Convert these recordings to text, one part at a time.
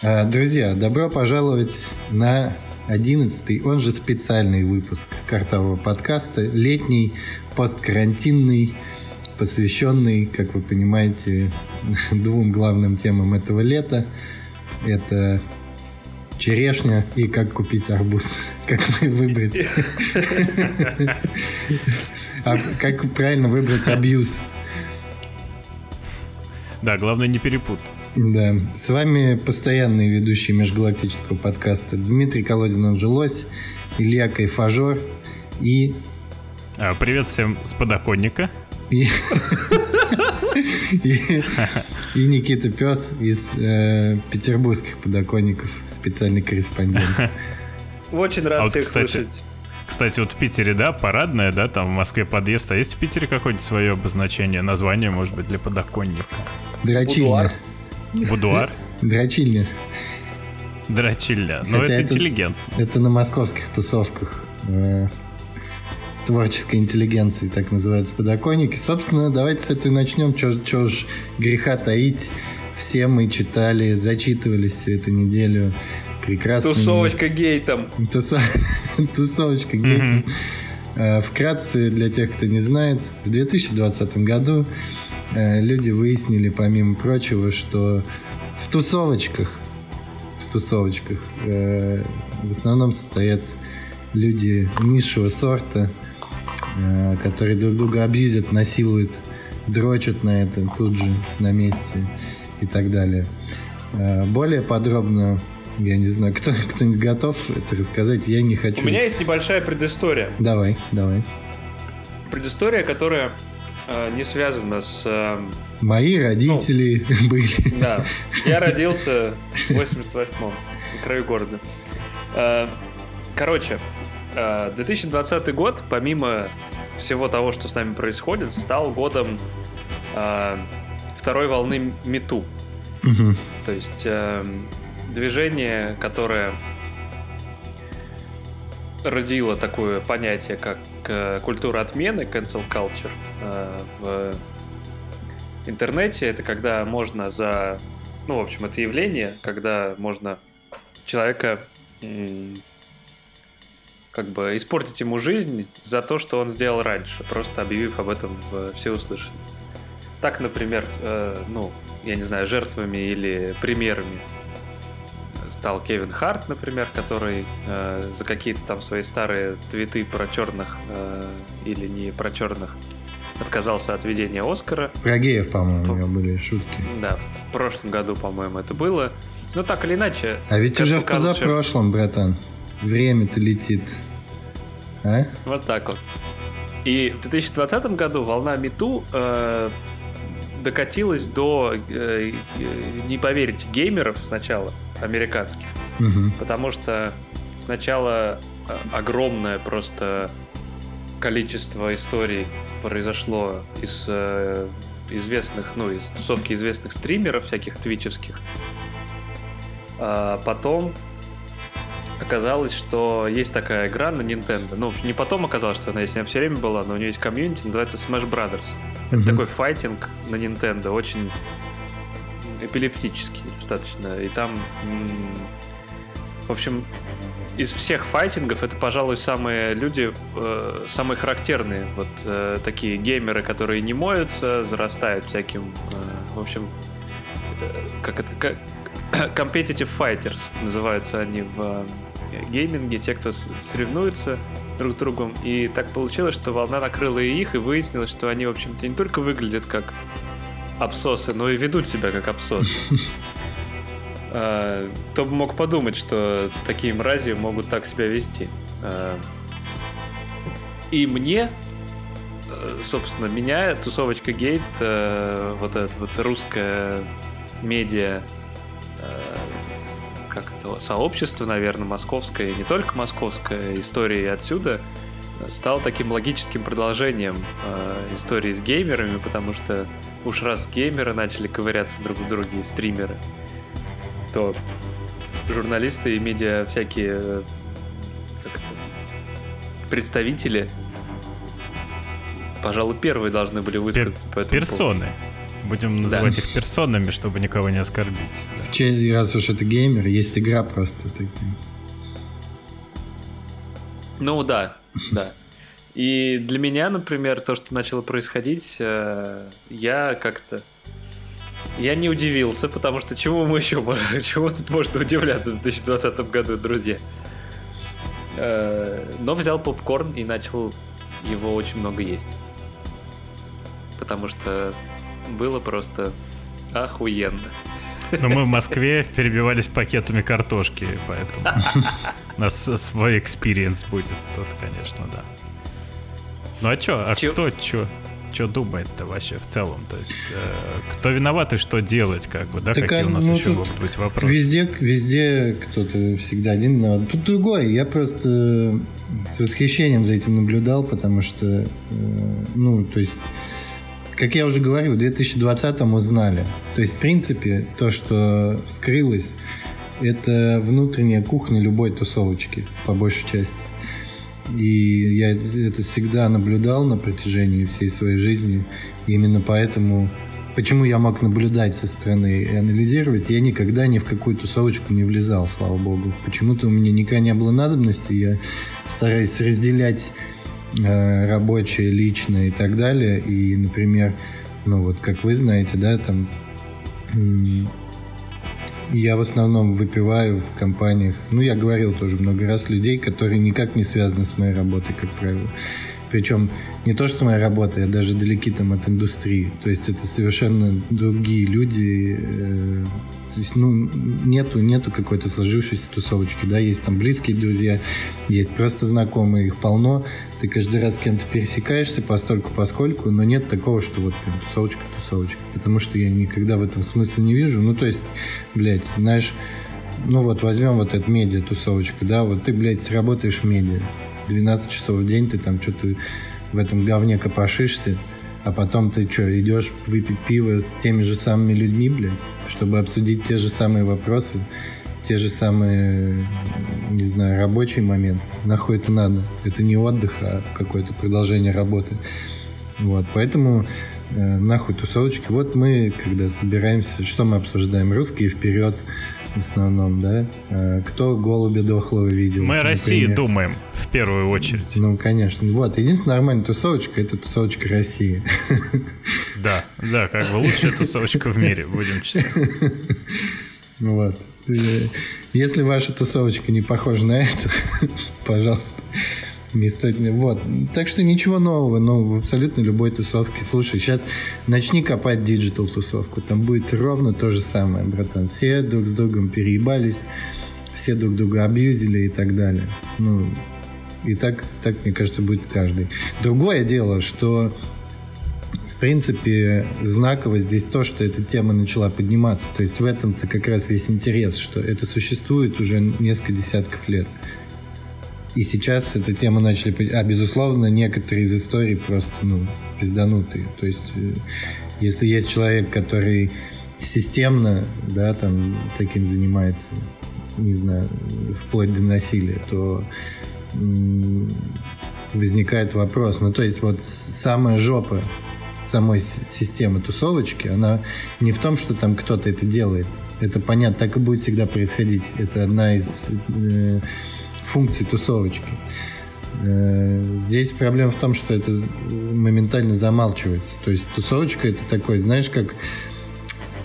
А, друзья, добро пожаловать на одиннадцатый, он же специальный выпуск картового подкаста, летний, посткарантинный, посвященный, как вы понимаете, двум главным темам этого лета. Это черешня и как купить арбуз. Как выбрать... А как правильно выбрать абьюз. Да, главное не перепутать. Да. С вами постоянные ведущие межгалактического подкаста Дмитрий Колодин, он же Лось, Илья Кайфажор и... А, привет всем с подоконника. И, и, и Никита Пес из э, петербургских подоконников, специальный корреспондент. Очень рад а вот, всех кстати, слышать. Кстати, вот в Питере, да, парадная, да, там в Москве подъезд. А есть в Питере какое-нибудь свое обозначение, название, может быть, для подоконника? Дрочильня. Будуар? Дрочильня. Дрочильня. Ну, это, это интеллигент. Это на московских тусовках. Э, творческой интеллигенции, так называются подоконники. Собственно, давайте с этой начнем. Чего ж греха таить. Все мы читали, зачитывались всю эту неделю. Прекрасно. Тусовочка гейтом. Тусо... Тусовочка гейтом. Mm-hmm. Вкратце, для тех, кто не знает, в 2020 году люди выяснили, помимо прочего, что в тусовочках, в тусовочках э, в основном состоят люди низшего сорта, Э, которые друг друга абьюзят, насилуют, дрочат на это тут же, на месте и так далее. Э, более подробно, я не знаю, кто, кто-нибудь готов это рассказать, я не хочу. У меня есть небольшая предыстория. Давай, давай. Предыстория, которая э, не связана с... Э, Мои родители ну, были. Да, я родился в 88-м, на краю города. Э, короче, 2020 год, помимо всего того, что с нами происходит, стал годом э, второй волны мету. Угу. То есть э, движение, которое родило такое понятие, как э, культура отмены, cancel culture, э, в интернете. Это когда можно за... Ну, в общем, это явление, когда можно человека как бы испортить ему жизнь за то, что он сделал раньше, просто объявив об этом в всеуслышание. Так, например, э, ну, я не знаю, жертвами или примерами стал Кевин Харт, например, который э, за какие-то там свои старые твиты про черных э, или не про черных отказался от ведения Оскара. Про геев, по-моему, у него были шутки. Да, в прошлом году, по-моему, это было. Но так или иначе... А ведь уже в позапрошлом, братан. Время-то летит. А? Вот так вот. И в 2020 году волна Мету э, докатилась до, э, не поверите, геймеров сначала, американских. Угу. Потому что сначала э, огромное просто количество историй произошло из э, известных, ну, из тусовки известных стримеров, всяких твичевских. А потом оказалось, что есть такая игра на Nintendo. Ну, не потом оказалось, что она есть, она все время была, но у нее есть комьюнити, называется Smash Brothers. Mm-hmm. Это такой файтинг на Nintendo, очень эпилептический достаточно. И там, в общем, из всех файтингов это, пожалуй, самые люди, э, самые характерные. Вот э, такие геймеры, которые не моются, зарастают всяким, э, в общем, э, как это, как, competitive fighters называются они в гейминге, те, кто соревнуются друг с другом. И так получилось, что волна накрыла и их, и выяснилось, что они, в общем-то, не только выглядят как абсосы, но и ведут себя как абсосы. А, кто бы мог подумать, что такие мрази могут так себя вести. А, и мне, э, собственно, меня тусовочка гейт, э, вот это вот русская медиа э, как это, сообщество, наверное, московское, не только московское, истории отсюда стал таким логическим продолжением истории с геймерами, потому что уж раз геймеры начали ковыряться друг в друге, и стримеры, то журналисты и медиа всякие э, как это, представители, пожалуй, первые должны были высказаться Пер- по этому Персоны. Поводу. Будем называть да. их персонами, чтобы никого не оскорбить. Да. В честь, раз уж это геймер, есть игра просто такая. Ну да, да. И для меня, например, то, что начало происходить, э, я как-то я не удивился, потому что чему мы еще можем, чего тут можно удивляться в 2020 году, друзья? Э, но взял попкорн и начал его очень много есть. Потому что было просто охуенно. Но мы в Москве перебивались пакетами картошки, поэтому у нас свой experience будет тот, конечно, да. Ну а чё? А кто чё? Что думает-то вообще в целом? То есть, э, кто виноват и что делать, как бы, да? Так, Какие у нас ну, еще могут быть вопросы? Везде, везде кто-то всегда один виноват. Тут другой. Я просто с восхищением за этим наблюдал, потому что, э, ну, то есть, как я уже говорил, в 2020-м узнали. То есть, в принципе, то, что вскрылось, это внутренняя кухня любой тусовочки, по большей части. И я это всегда наблюдал на протяжении всей своей жизни. И именно поэтому, почему я мог наблюдать со стороны и анализировать, я никогда ни в какую тусовочку не влезал, слава богу. Почему-то у меня никогда не было надобности. Я стараюсь разделять э, рабочее, личное и так далее. И, например, ну вот, как вы знаете, да, там я в основном выпиваю в компаниях, ну, я говорил тоже много раз, людей, которые никак не связаны с моей работой, как правило. Причем не то, что моя работа, я даже далеки там от индустрии. То есть это совершенно другие люди, э, то есть, ну, нету, нету какой-то сложившейся тусовочки, да, есть там близкие друзья, есть просто знакомые, их полно. Ты каждый раз с кем-то пересекаешься постольку поскольку, но нет такого, что вот прям тусовочка, тусовочка. Потому что я никогда в этом смысле не вижу. Ну, то есть, блядь, знаешь, ну вот возьмем вот эту медиа тусовочку, да, вот ты, блядь, работаешь в медиа, 12 часов в день ты там что-то в этом говне копошишься, а потом ты что, идешь выпить пиво с теми же самыми людьми, блядь, чтобы обсудить те же самые вопросы, те же самые, не знаю, рабочий момент. Нахуй это надо? Это не отдых, а какое-то продолжение работы. Вот, поэтому э, нахуй тусовочки. Вот мы, когда собираемся, что мы обсуждаем? Русские вперед, в основном, да? А, кто голубя дохлого видел? Мы о России думаем в первую очередь. Ну, конечно. Вот, единственная нормальная тусовочка — это тусовочка России. Да, да, как бы лучшая тусовочка в мире, будем честны. Вот. Если ваша тусовочка не похожа на эту, пожалуйста. Вот. Так что ничего нового, но в абсолютно любой тусовке. Слушай, сейчас начни копать digital тусовку. Там будет ровно то же самое, братан. Все друг с другом переебались, все друг друга абьюзили и так далее. Ну, и так, так, мне кажется, будет с каждой. Другое дело, что в принципе, знаково здесь то, что эта тема начала подниматься. То есть в этом-то как раз весь интерес, что это существует уже несколько десятков лет. И сейчас эта тема начали... А, безусловно, некоторые из историй просто, ну, пизданутые. То есть, э, если есть человек, который системно, да, там, таким занимается, не знаю, вплоть до насилия, то возникает вопрос. Ну, то есть, вот самая жопа самой системы тусовочки, она не в том, что там кто-то это делает. Это понятно, так и будет всегда происходить. Это одна из э, функций тусовочки. Э, здесь проблема в том, что это моментально замалчивается. То есть тусовочка это такой, знаешь, как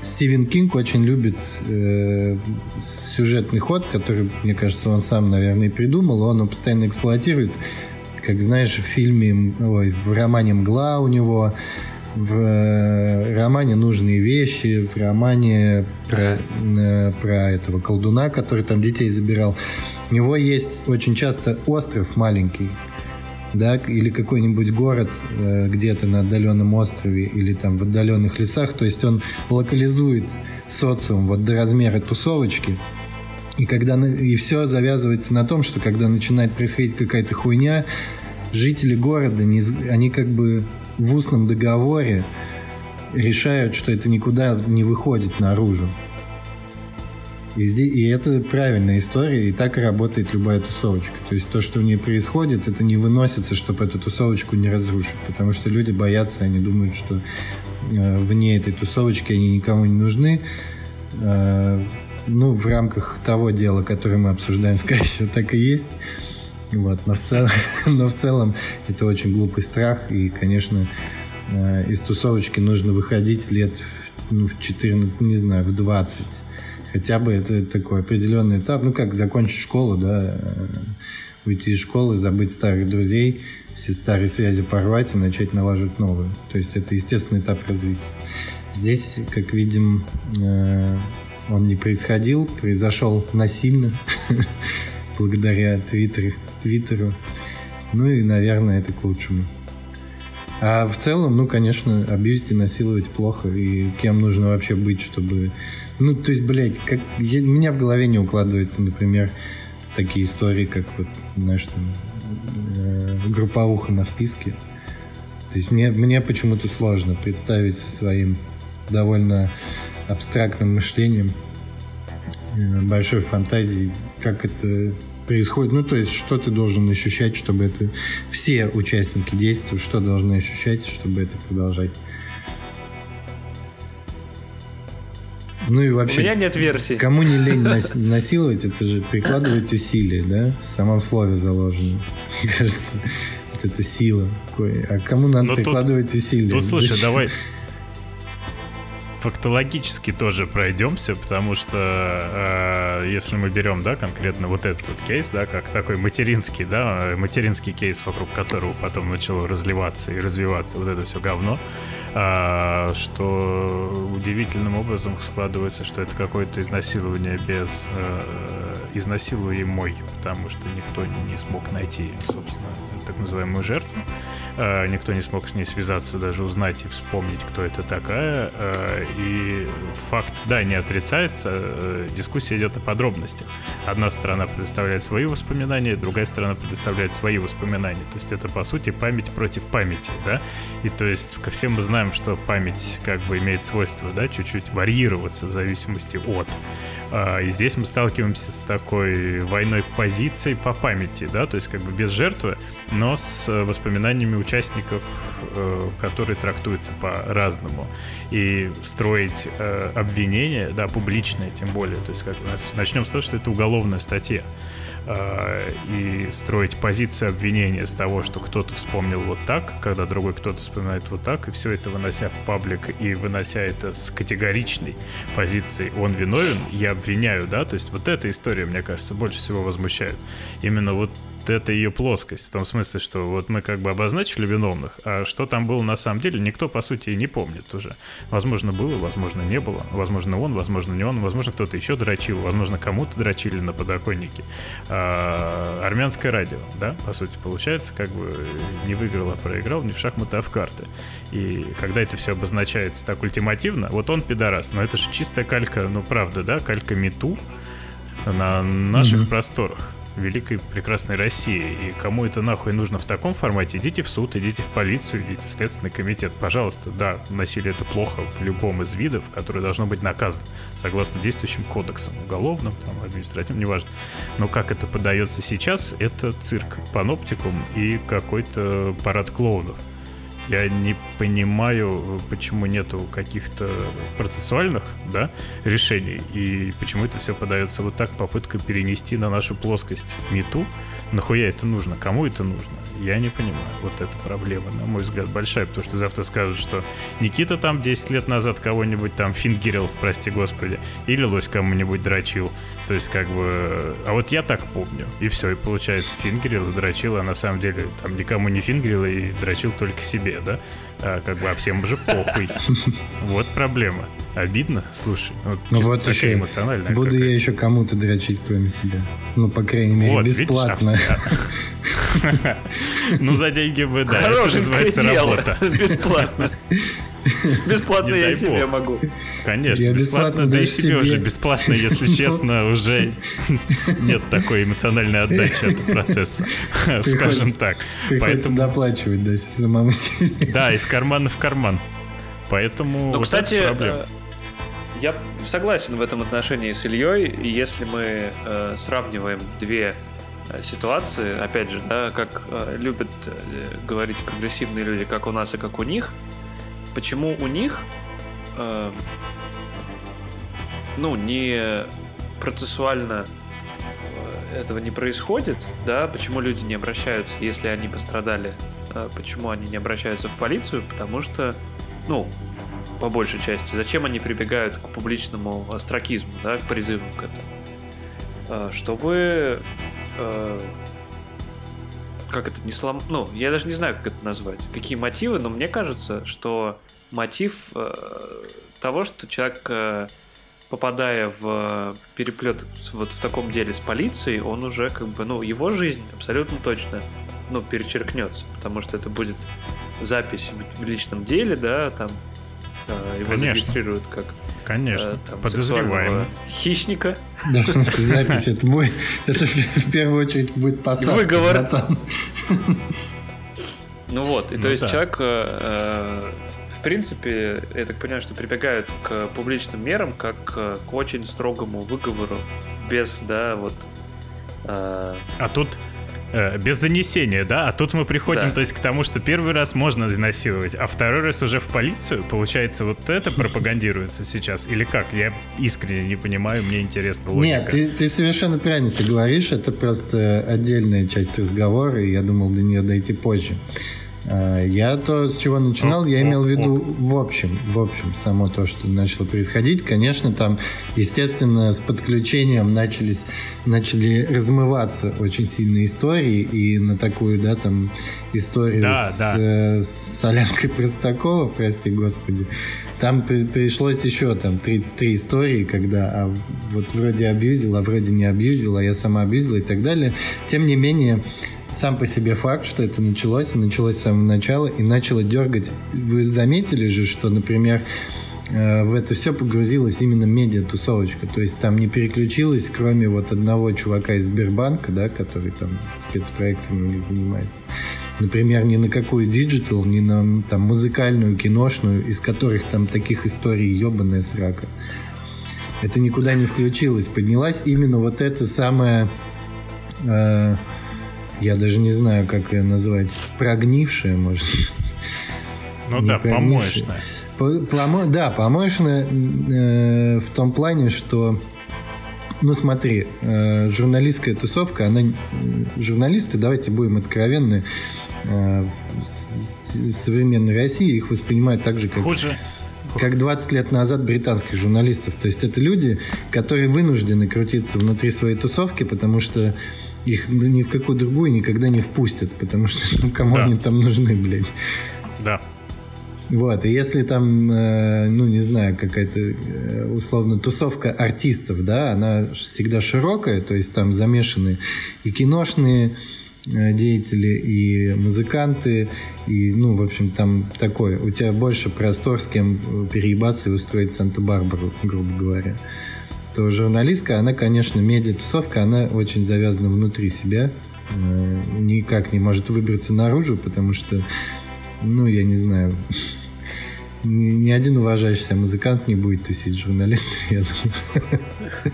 Стивен Кинг очень любит э, сюжетный ход, который, мне кажется, он сам, наверное, и придумал. Он его постоянно эксплуатирует. Как знаешь, в фильме, ой, в романе «Мгла» у него, в э, романе «Нужные вещи», в романе про, э, про этого колдуна, который там детей забирал. У него есть очень часто остров маленький, да, или какой-нибудь город э, где-то на отдаленном острове или там в отдаленных лесах, то есть он локализует социум вот до размера тусовочки, и когда и все завязывается на том, что когда начинает происходить какая-то хуйня, жители города, они как бы в устном договоре решают, что это никуда не выходит наружу. И, здесь, и это правильная история, и так и работает любая тусовочка. То есть то, что в ней происходит, это не выносится, чтобы эту тусовочку не разрушить. Потому что люди боятся, они думают, что э, вне этой тусовочки они никому не нужны. Э, ну, в рамках того дела, которое мы обсуждаем, скорее всего, так и есть. Вот, но, в целом, но в целом это очень глупый страх, и, конечно, э, из тусовочки нужно выходить лет ну, в 14, не знаю, в 20 хотя бы это такой определенный этап, ну как закончить школу, да, э, уйти из школы, забыть старых друзей, все старые связи порвать и начать налаживать новые. То есть это естественный этап развития. Здесь, как видим, э, он не происходил, произошел насильно, благодаря Твиттеру, Твиттеру. Ну и, наверное, это к лучшему. А в целом, ну, конечно, абьюзить и насиловать плохо. И кем нужно вообще быть, чтобы... Ну, то есть, блядь, как... Я... меня в голове не укладывается, например, такие истории, как вот, знаешь, там, э, групповуха на вписке. То есть мне, мне почему-то сложно представить со своим довольно абстрактным мышлением, э, большой фантазией, как это происходит. Ну, то есть, что ты должен ощущать, чтобы это... Все участники действия, что должны ощущать, чтобы это продолжать. Ну и вообще... У меня нет версии. Кому не лень нас, насиловать, это же прикладывать усилия, да? В самом слове заложено. Мне кажется, вот это сила. А кому надо Но прикладывать тут, усилия? Тут, слушай, Зачем? давай фактологически тоже пройдемся, потому что э, если мы берем, да, конкретно вот этот вот кейс, да, как такой материнский, да, материнский кейс, вокруг которого потом начало разливаться и развиваться вот это все говно, э, что удивительным образом складывается, что это какое-то изнасилование без э, изнасилуемой, потому что никто не смог найти, собственно, так называемую жертву. Э, никто не смог с ней связаться, даже узнать и вспомнить, кто это такая. Э, и факт, да, не отрицается, э, дискуссия идет о подробностях. Одна сторона предоставляет свои воспоминания, другая сторона предоставляет свои воспоминания. То есть это, по сути, память против памяти, да? И то есть, ко всем мы знаем, что память как бы имеет свойство, да, чуть-чуть варьироваться в зависимости от. И здесь мы сталкиваемся с такой войной позиций по памяти, да, то есть как бы без жертвы, но с воспоминаниями участников, э, которые трактуются по-разному. И строить э, обвинения, да, публичные тем более, то есть как у нас начнем с того, что это уголовная статья э, и строить позицию обвинения с того, что кто-то вспомнил вот так, когда другой кто-то вспоминает вот так, и все это вынося в паблик и вынося это с категоричной позиции «он виновен», я обвиняю, да, то есть вот эта история, мне кажется, больше всего возмущает. Именно вот это ее плоскость. В том смысле, что вот мы как бы обозначили виновных, а что там было на самом деле, никто, по сути, и не помнит уже. Возможно, было, возможно, не было. Возможно, он, возможно, не он. Возможно, кто-то еще дрочил. Возможно, кому-то дрочили на подоконнике. А, армянское радио, да, по сути, получается, как бы не выиграл, а проиграл не в шахматы, а в карты. И когда это все обозначается так ультимативно, вот он пидорас, но это же чистая калька, ну правда, да, калька мету на наших mm-hmm. просторах великой прекрасной России. И кому это нахуй нужно в таком формате, идите в суд, идите в полицию, идите в Следственный комитет. Пожалуйста, да, насилие это плохо в любом из видов, которое должно быть наказано согласно действующим кодексам, уголовным, там, административным, неважно. Но как это подается сейчас, это цирк, паноптикум и какой-то парад клоунов. Я не понимаю, почему нету каких-то процессуальных да, решений, и почему это все подается вот так, попытка перенести на нашу плоскость мету. Нахуя это нужно? Кому это нужно? Я не понимаю. Вот эта проблема, на мой взгляд, большая, потому что завтра скажут, что Никита там 10 лет назад кого-нибудь там фингерил, прости господи, или лось кому-нибудь дрочил. То есть, как бы... А вот я так помню. И все, и получается, фингерил и дрочил, а на самом деле там никому не фингерил и дрочил только себе, да? А, как бы, а всем уже похуй. Вот проблема. Обидно? Слушай, вот ну вот еще эмоциональная. Буду какая-то. я еще кому-то дрочить, кроме себя. Ну, по крайней мере, вот, бесплатно. А ну, за деньги бы, да. Это называется работа. Бесплатно. Бесплатно я себе могу. Конечно, бесплатно, да и себе уже бесплатно, если честно, уже нет такой эмоциональной отдачи от процесса, скажем так. Поэтому доплачивать, да, самому себе. Да, из кармана в карман. Поэтому ну, кстати, проблема. я согласен в этом отношении с Ильей, и если мы э, сравниваем две э, ситуации, опять же, да, как э, любят э, говорить прогрессивные люди, как у нас и как у них, почему у них э, ну, не процессуально э, этого не происходит, да, почему люди не обращаются, если они пострадали, э, почему они не обращаются в полицию, потому что, ну, по большей части, зачем они прибегают к публичному астракизму, да, к призыву к этому, э, чтобы как это не слом... Ну, я даже не знаю, как это назвать. Какие мотивы, но мне кажется, что мотив э, того, что человек э, попадая в переплет вот в таком деле с полицией, он уже как бы, ну, его жизнь абсолютно точно, ну, перечеркнется, потому что это будет запись в, в личном деле, да, там э, его Конечно. зарегистрируют как Конечно, э, там, подозреваемый. Хищника. Да, в смысле, запись, это мой, это в первую очередь будет посадка, Выговор. Братан. Ну вот, и ну, то есть да. человек э, в принципе, я так понимаю, что прибегают к публичным мерам как к очень строгому выговору без, да, вот... Э... А тут э, без занесения, да? А тут мы приходим, да. то есть, к тому, что первый раз можно изнасиловать, а второй раз уже в полицию. Получается, вот это пропагандируется сейчас? Или как? Я искренне не понимаю, мне интересно логика. Нет, ты, ты совершенно правильно говоришь. Это просто отдельная часть разговора, и я думал до нее дойти позже. Э, я то, с чего начинал, я имел в виду в общем, в общем, само то, что начало происходить. Конечно, там, естественно, с подключением начались, начали размываться очень сильные истории, и на такую, да, там, историю да, с, да. С Солянкой Простакова, прости господи, там при, пришлось еще там 33 истории, когда а, вот вроде абьюзил, а вроде не абьюзил, а я сама абьюзила и так далее. Тем не менее, сам по себе факт, что это началось, началось с самого начала и начало дергать. Вы заметили же, что, например, э, в это все погрузилась именно медиа-тусовочка. То есть там не переключилась, кроме вот одного чувака из Сбербанка, да, который там спецпроектами у них занимается. Например, ни на какую digital, ни на там музыкальную, киношную, из которых там таких историй ебаная срака. Это никуда не включилось. Поднялась именно вот эта самая э, я даже не знаю, как ее назвать, прогнившая, может. Ну да, помоечная. Помо... Да, помоечная э, в том плане, что ну смотри, э, журналистская тусовка, она... Э, журналисты, давайте будем откровенны, э, в современной России их воспринимают так же, как... Хуже как 20 лет назад британских журналистов. То есть это люди, которые вынуждены крутиться внутри своей тусовки, потому что их ну, ни в какую другую никогда не впустят, потому что ну, кому да. они там нужны, блядь. Да. Вот, и если там, э, ну, не знаю, какая-то э, условно тусовка артистов, да, она всегда широкая, то есть там замешаны и киношные э, деятели, и музыканты, и, ну, в общем, там такое, у тебя больше простор с кем переебаться и устроить Санта-Барбару, грубо говоря то журналистка, она, конечно, медиа-тусовка, она очень завязана внутри себя, э, никак не может выбраться наружу, потому что, ну, я не знаю, ни, ни один уважающий себя музыкант не будет тусить журналистов, я думаю.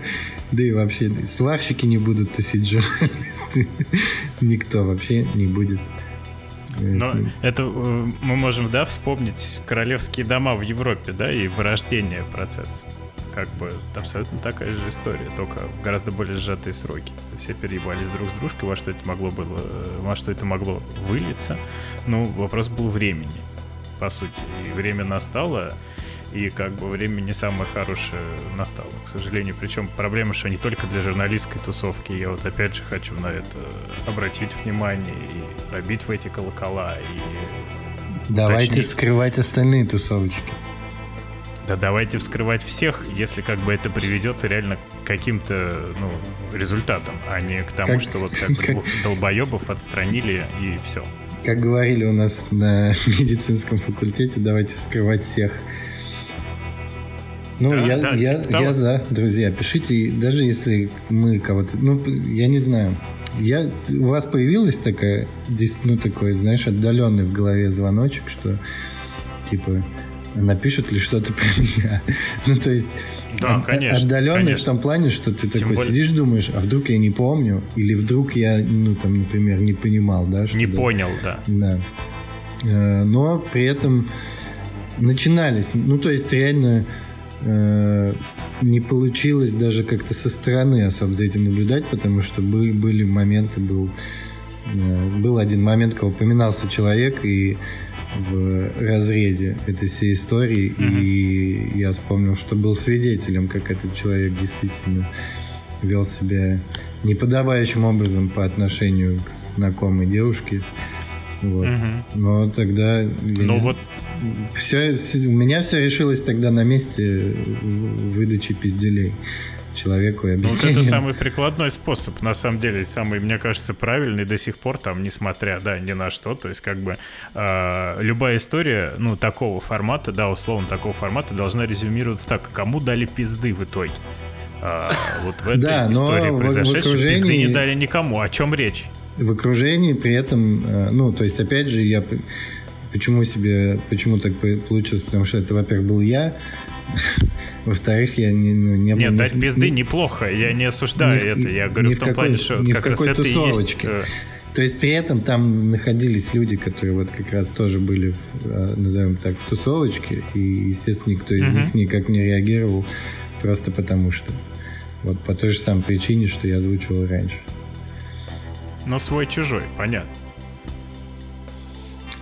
Да и вообще сварщики не будут тусить журналисты. Никто вообще не будет. Но это э, мы можем, да, вспомнить королевские дома в Европе, да, и вырождение процесса как бы абсолютно такая же история, только в гораздо более сжатые сроки. Все переебались друг с дружкой, во что это могло было, во что это могло вылиться. Ну, вопрос был времени, по сути. И время настало, и как бы время не самое хорошее настало, к сожалению. Причем проблема, что не только для журналистской тусовки. Я вот опять же хочу на это обратить внимание и пробить в эти колокола. И Давайте уточнить. вскрывать остальные тусовочки. Да давайте вскрывать всех, если как бы это приведет реально к каким-то ну, результатам, а не к тому, как, что вот как, как... долбоебов отстранили и все. Как говорили у нас на медицинском факультете, давайте вскрывать всех. Ну, да, я, да, я, типа я за, друзья, пишите, даже если мы кого-то, ну, я не знаю, я, у вас появилась такая, ну, такой, знаешь, отдаленный в голове звоночек, что, типа, напишут ли что-то про меня. ну, то есть, Да, От, конечно. Отдаленный конечно. в том плане, что ты Тем такой более... сидишь, думаешь, а вдруг я не помню, или вдруг я, ну, там, например, не понимал, да? Что не да, понял, да. Да. Э, но при этом начинались, ну, то есть реально э, не получилось даже как-то со стороны особо за этим наблюдать, потому что были, были моменты, был, э, был один момент, когда упоминался человек, и в разрезе этой всей истории, mm-hmm. и я вспомнил, что был свидетелем, как этот человек действительно вел себя неподобающим образом по отношению к знакомой девушке. Вот. Mm-hmm. Но тогда... Ну не... вот все, все, у меня все решилось тогда на месте выдачи пиздюлей человеку и объяснением. Ну, вот это самый прикладной способ, на самом деле, самый, мне кажется, правильный до сих пор, там, несмотря, да, ни на что, то есть, как бы, э, любая история, ну, такого формата, да, условно, такого формата должна резюмироваться так, кому дали пизды в итоге. А, вот в этой да, истории произошедшей окружении... пизды не дали никому. О чем речь? В окружении при этом, э, ну, то есть, опять же, я почему себе, почему так получилось, потому что это, во-первых, был я, во-вторых, я не, ну, не Нет, дать пизды не, неплохо, я не осуждаю не, это, я говорю в том какой, плане, что не как в какой раз это тусовочке. и есть... Э, То есть при этом там находились люди, которые вот как раз тоже были, в, э, назовем так, в тусовочке, и, естественно, никто из uh-huh. них никак не реагировал, просто потому что. Вот по той же самой причине, что я озвучивал раньше. Но свой-чужой, понятно.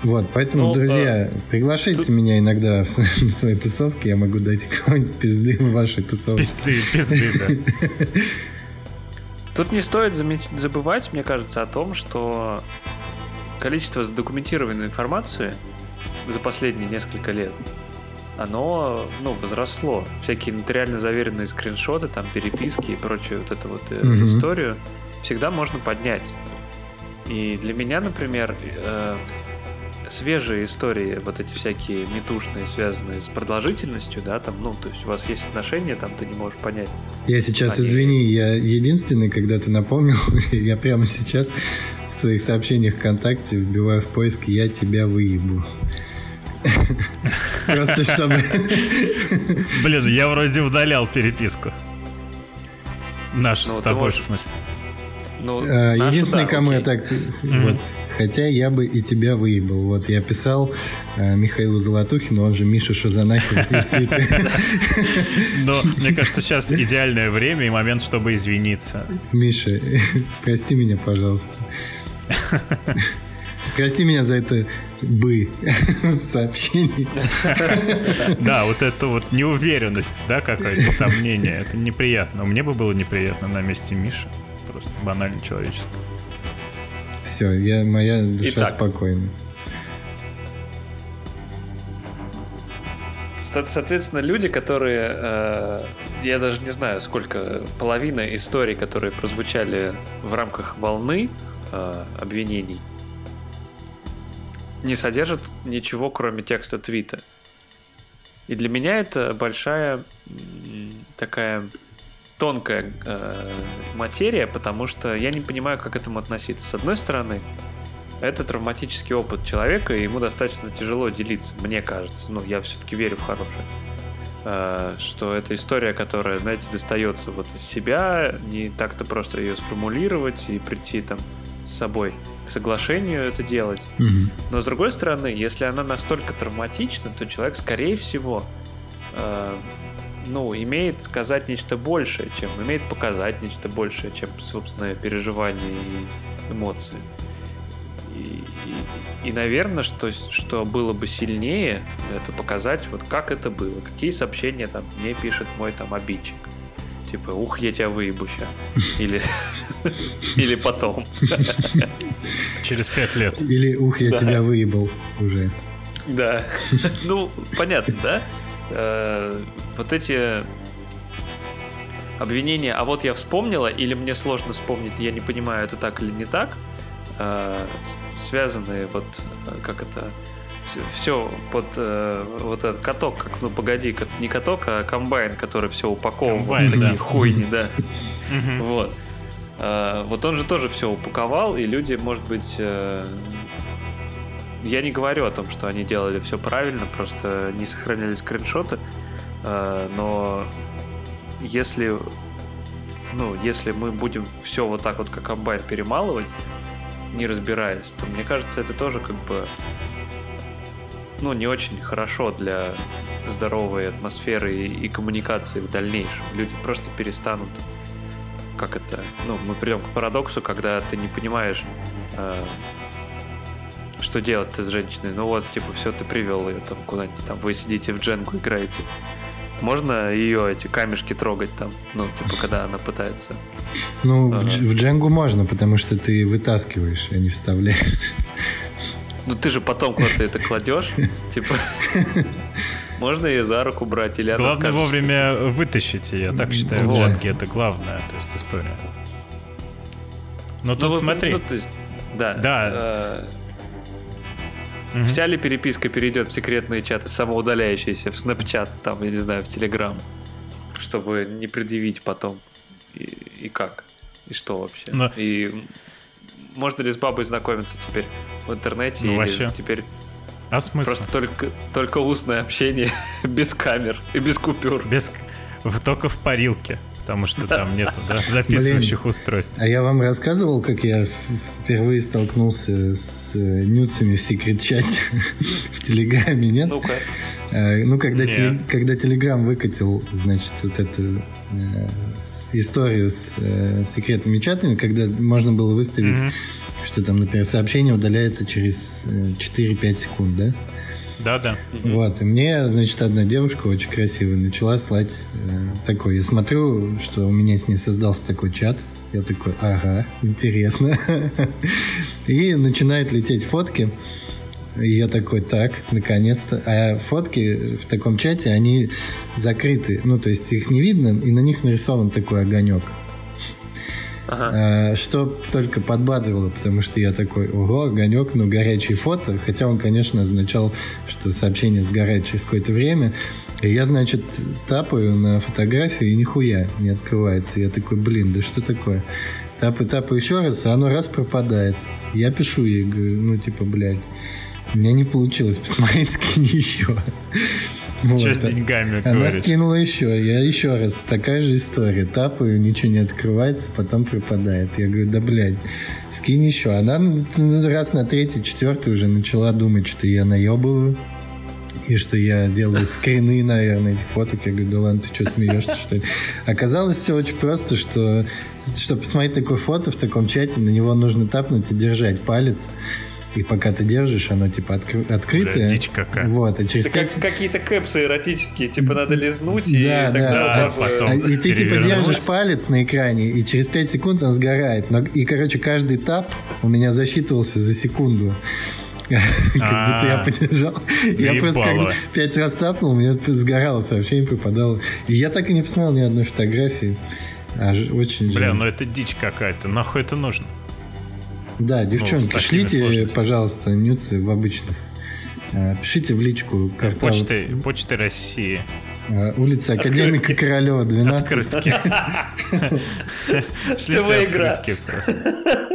Вот, поэтому, ну, друзья, а... приглашайте Тут... меня иногда в, на свои тусовки, я могу дать кого-нибудь пизды в вашей тусовке. Пизды, пизды, да. Тут не стоит забывать, мне кажется, о том, что количество задокументированной информации за последние несколько лет, оно, ну, возросло. Всякие нотариально заверенные скриншоты, там, переписки и прочую вот эту вот mm-hmm. историю всегда можно поднять. И для меня, например, э, свежие истории, вот эти всякие метушные, связанные с продолжительностью, да, там, ну, то есть у вас есть отношения, там ты не можешь понять. Я сейчас, они... извини, я единственный, когда ты напомнил, я прямо сейчас в своих сообщениях ВКонтакте вбиваю в поиск «Я тебя выебу». Просто чтобы... Блин, я вроде удалял переписку. Нашу ну, с тобой, в смысле. Ну, а, Единственное, да, кому окей. я так... Mm-hmm. Вот, хотя я бы и тебя выебал. Вот я писал э, Михаилу Золотухину, он же Миша Шазанахин Но мне кажется, сейчас идеальное время и момент, чтобы извиниться. Миша, прости меня, пожалуйста. Прости меня за это бы в сообщении. Да, вот это вот неуверенность, да, какое-то сомнение. Это неприятно. Мне бы было неприятно на месте Миши просто банально человеческое. Все, я, моя душа Итак. спокойна. Соответственно, люди, которые, э, я даже не знаю, сколько, половина историй, которые прозвучали в рамках волны э, обвинений, не содержат ничего, кроме текста твита. И для меня это большая такая тонкая э, материя, потому что я не понимаю, как к этому относиться. С одной стороны, это травматический опыт человека, и ему достаточно тяжело делиться, мне кажется. Ну, я все-таки верю в хорошее. Э, что это история, которая, знаете, достается вот из себя, не так-то просто ее сформулировать и прийти там с собой к соглашению это делать. Mm-hmm. Но с другой стороны, если она настолько травматична, то человек, скорее всего, э, ну, имеет сказать нечто большее, чем имеет показать нечто большее, чем собственное переживание и эмоции. И, и, и наверное, что, что было бы сильнее, это показать, вот как это было, какие сообщения там мне пишет мой там обидчик. Типа, ух, я тебя выебу. Или, или потом. Через пять лет. Или ух, я тебя выебал уже. Да. Ну, понятно, да? Э, вот эти обвинения, а вот я вспомнила, или мне сложно вспомнить, я не понимаю, это так или не так, э, связанные вот, э, как это, все, все под э, вот этот каток, как, ну погоди, как, не каток, а комбайн, который все упаковывал, комбайн, такие да. хуйни, да. Вот. Э, вот он же тоже все упаковал, и люди, может быть, я не говорю о том, что они делали все правильно, просто не сохраняли скриншоты, э, но если ну, если мы будем все вот так вот как комбайн перемалывать, не разбираясь, то мне кажется, это тоже как бы ну, не очень хорошо для здоровой атмосферы и, и коммуникации в дальнейшем. Люди просто перестанут как это, ну, мы придем к парадоксу, когда ты не понимаешь, э, что делать ты с женщиной. Ну вот, типа, все, ты привел ее там куда-нибудь, там, вы сидите в дженгу играете. Можно ее эти камешки трогать там, ну, типа, когда она пытается. Ну, ага. в, в дженгу можно, потому что ты вытаскиваешь, а не вставляешь. Ну ты же потом куда-то это кладешь, типа. Можно ее за руку брать или Главное скажет, вовремя что... вытащить ее, так считаю, вот. в джанге это главное, то есть история. Но ну, тут ну, смотри. Ну, то есть, да. Да. Э, Вся ли переписка перейдет в секретные чаты, самоудаляющиеся, в Snapchat, там, я не знаю, в Telegram, чтобы не предъявить потом? И, и как? И что вообще? Но... И можно ли с бабой знакомиться теперь в интернете? Ну, или вообще. теперь а смысл? Просто только, только устное общение, без камер и без купюр. Без... Только в парилке, потому что там нету да, записывающих Блин, устройств. А я вам рассказывал, как я впервые столкнулся с э, нюцами в секрет-чате в Телеграме, нет? Ну-ка. А, ну, когда, теле, когда Телеграм выкатил, значит, вот эту э, историю с э, секретными чатами, когда можно было выставить mm-hmm что там, например, сообщение удаляется через 4-5 э, секунд, да? Да, да. Вот, и мне, значит, одна девушка очень красивая начала слать э, такой. Я смотрю, что у меня с ней создался такой чат. Я такой, ага, интересно. И начинают лететь фотки. И я такой, так, наконец-то. А фотки в таком чате, они закрыты. Ну, то есть их не видно, и на них нарисован такой огонек. Ага. Э, что только подбадривало, потому что я такой, ого, огонек, ну, горячие фото. Хотя он, конечно, означал, что сообщение сгорает через какое-то время. И я, значит, тапаю на фотографию, и нихуя не открывается. Я такой, блин, да что такое? Тапаю, тапаю еще раз, а оно раз пропадает. Я пишу ей, говорю, ну, типа, блядь, у меня не получилось посмотреть, скинь еще. Вот. Что с деньгами, Она говоришь? скинула еще. Я еще раз. Такая же история. Тапаю, ничего не открывается, потом пропадает. Я говорю, да, блядь, скинь еще. Она раз на третий, четвертый уже начала думать, что я наебываю. И что я делаю скрины, наверное, этих фоток. Я говорю, да ладно, ты что, смеешься, что ли? Оказалось все очень просто, что чтобы посмотреть такое фото в таком чате, на него нужно тапнуть и держать палец. И пока ты держишь, оно типа откры- открытое. Бля, дичь какая. Вот, и через Это 5... как какие-то кэпсы эротические, типа надо лизнуть и да, тогда да, потом И ты типа держишь палец на экране, и через 5 секунд он сгорает. Но, и, короче, каждый тап у меня засчитывался за секунду. Как будто я а, подержал. Я просто когда пять раз тапнул, у меня сгорало сообщение, пропадало. И я так и не посмотрел ни одной фотографии. Очень Бля, ну это дичь какая-то. Нахуй это нужно? Да, ну, девчонки, ну, шлите, пожалуйста, нюцы в обычных. Э, пишите в личку. Почты, почты России. Э, улица Академика Откры... Королева, 12. Открытки. Шлите открытки просто.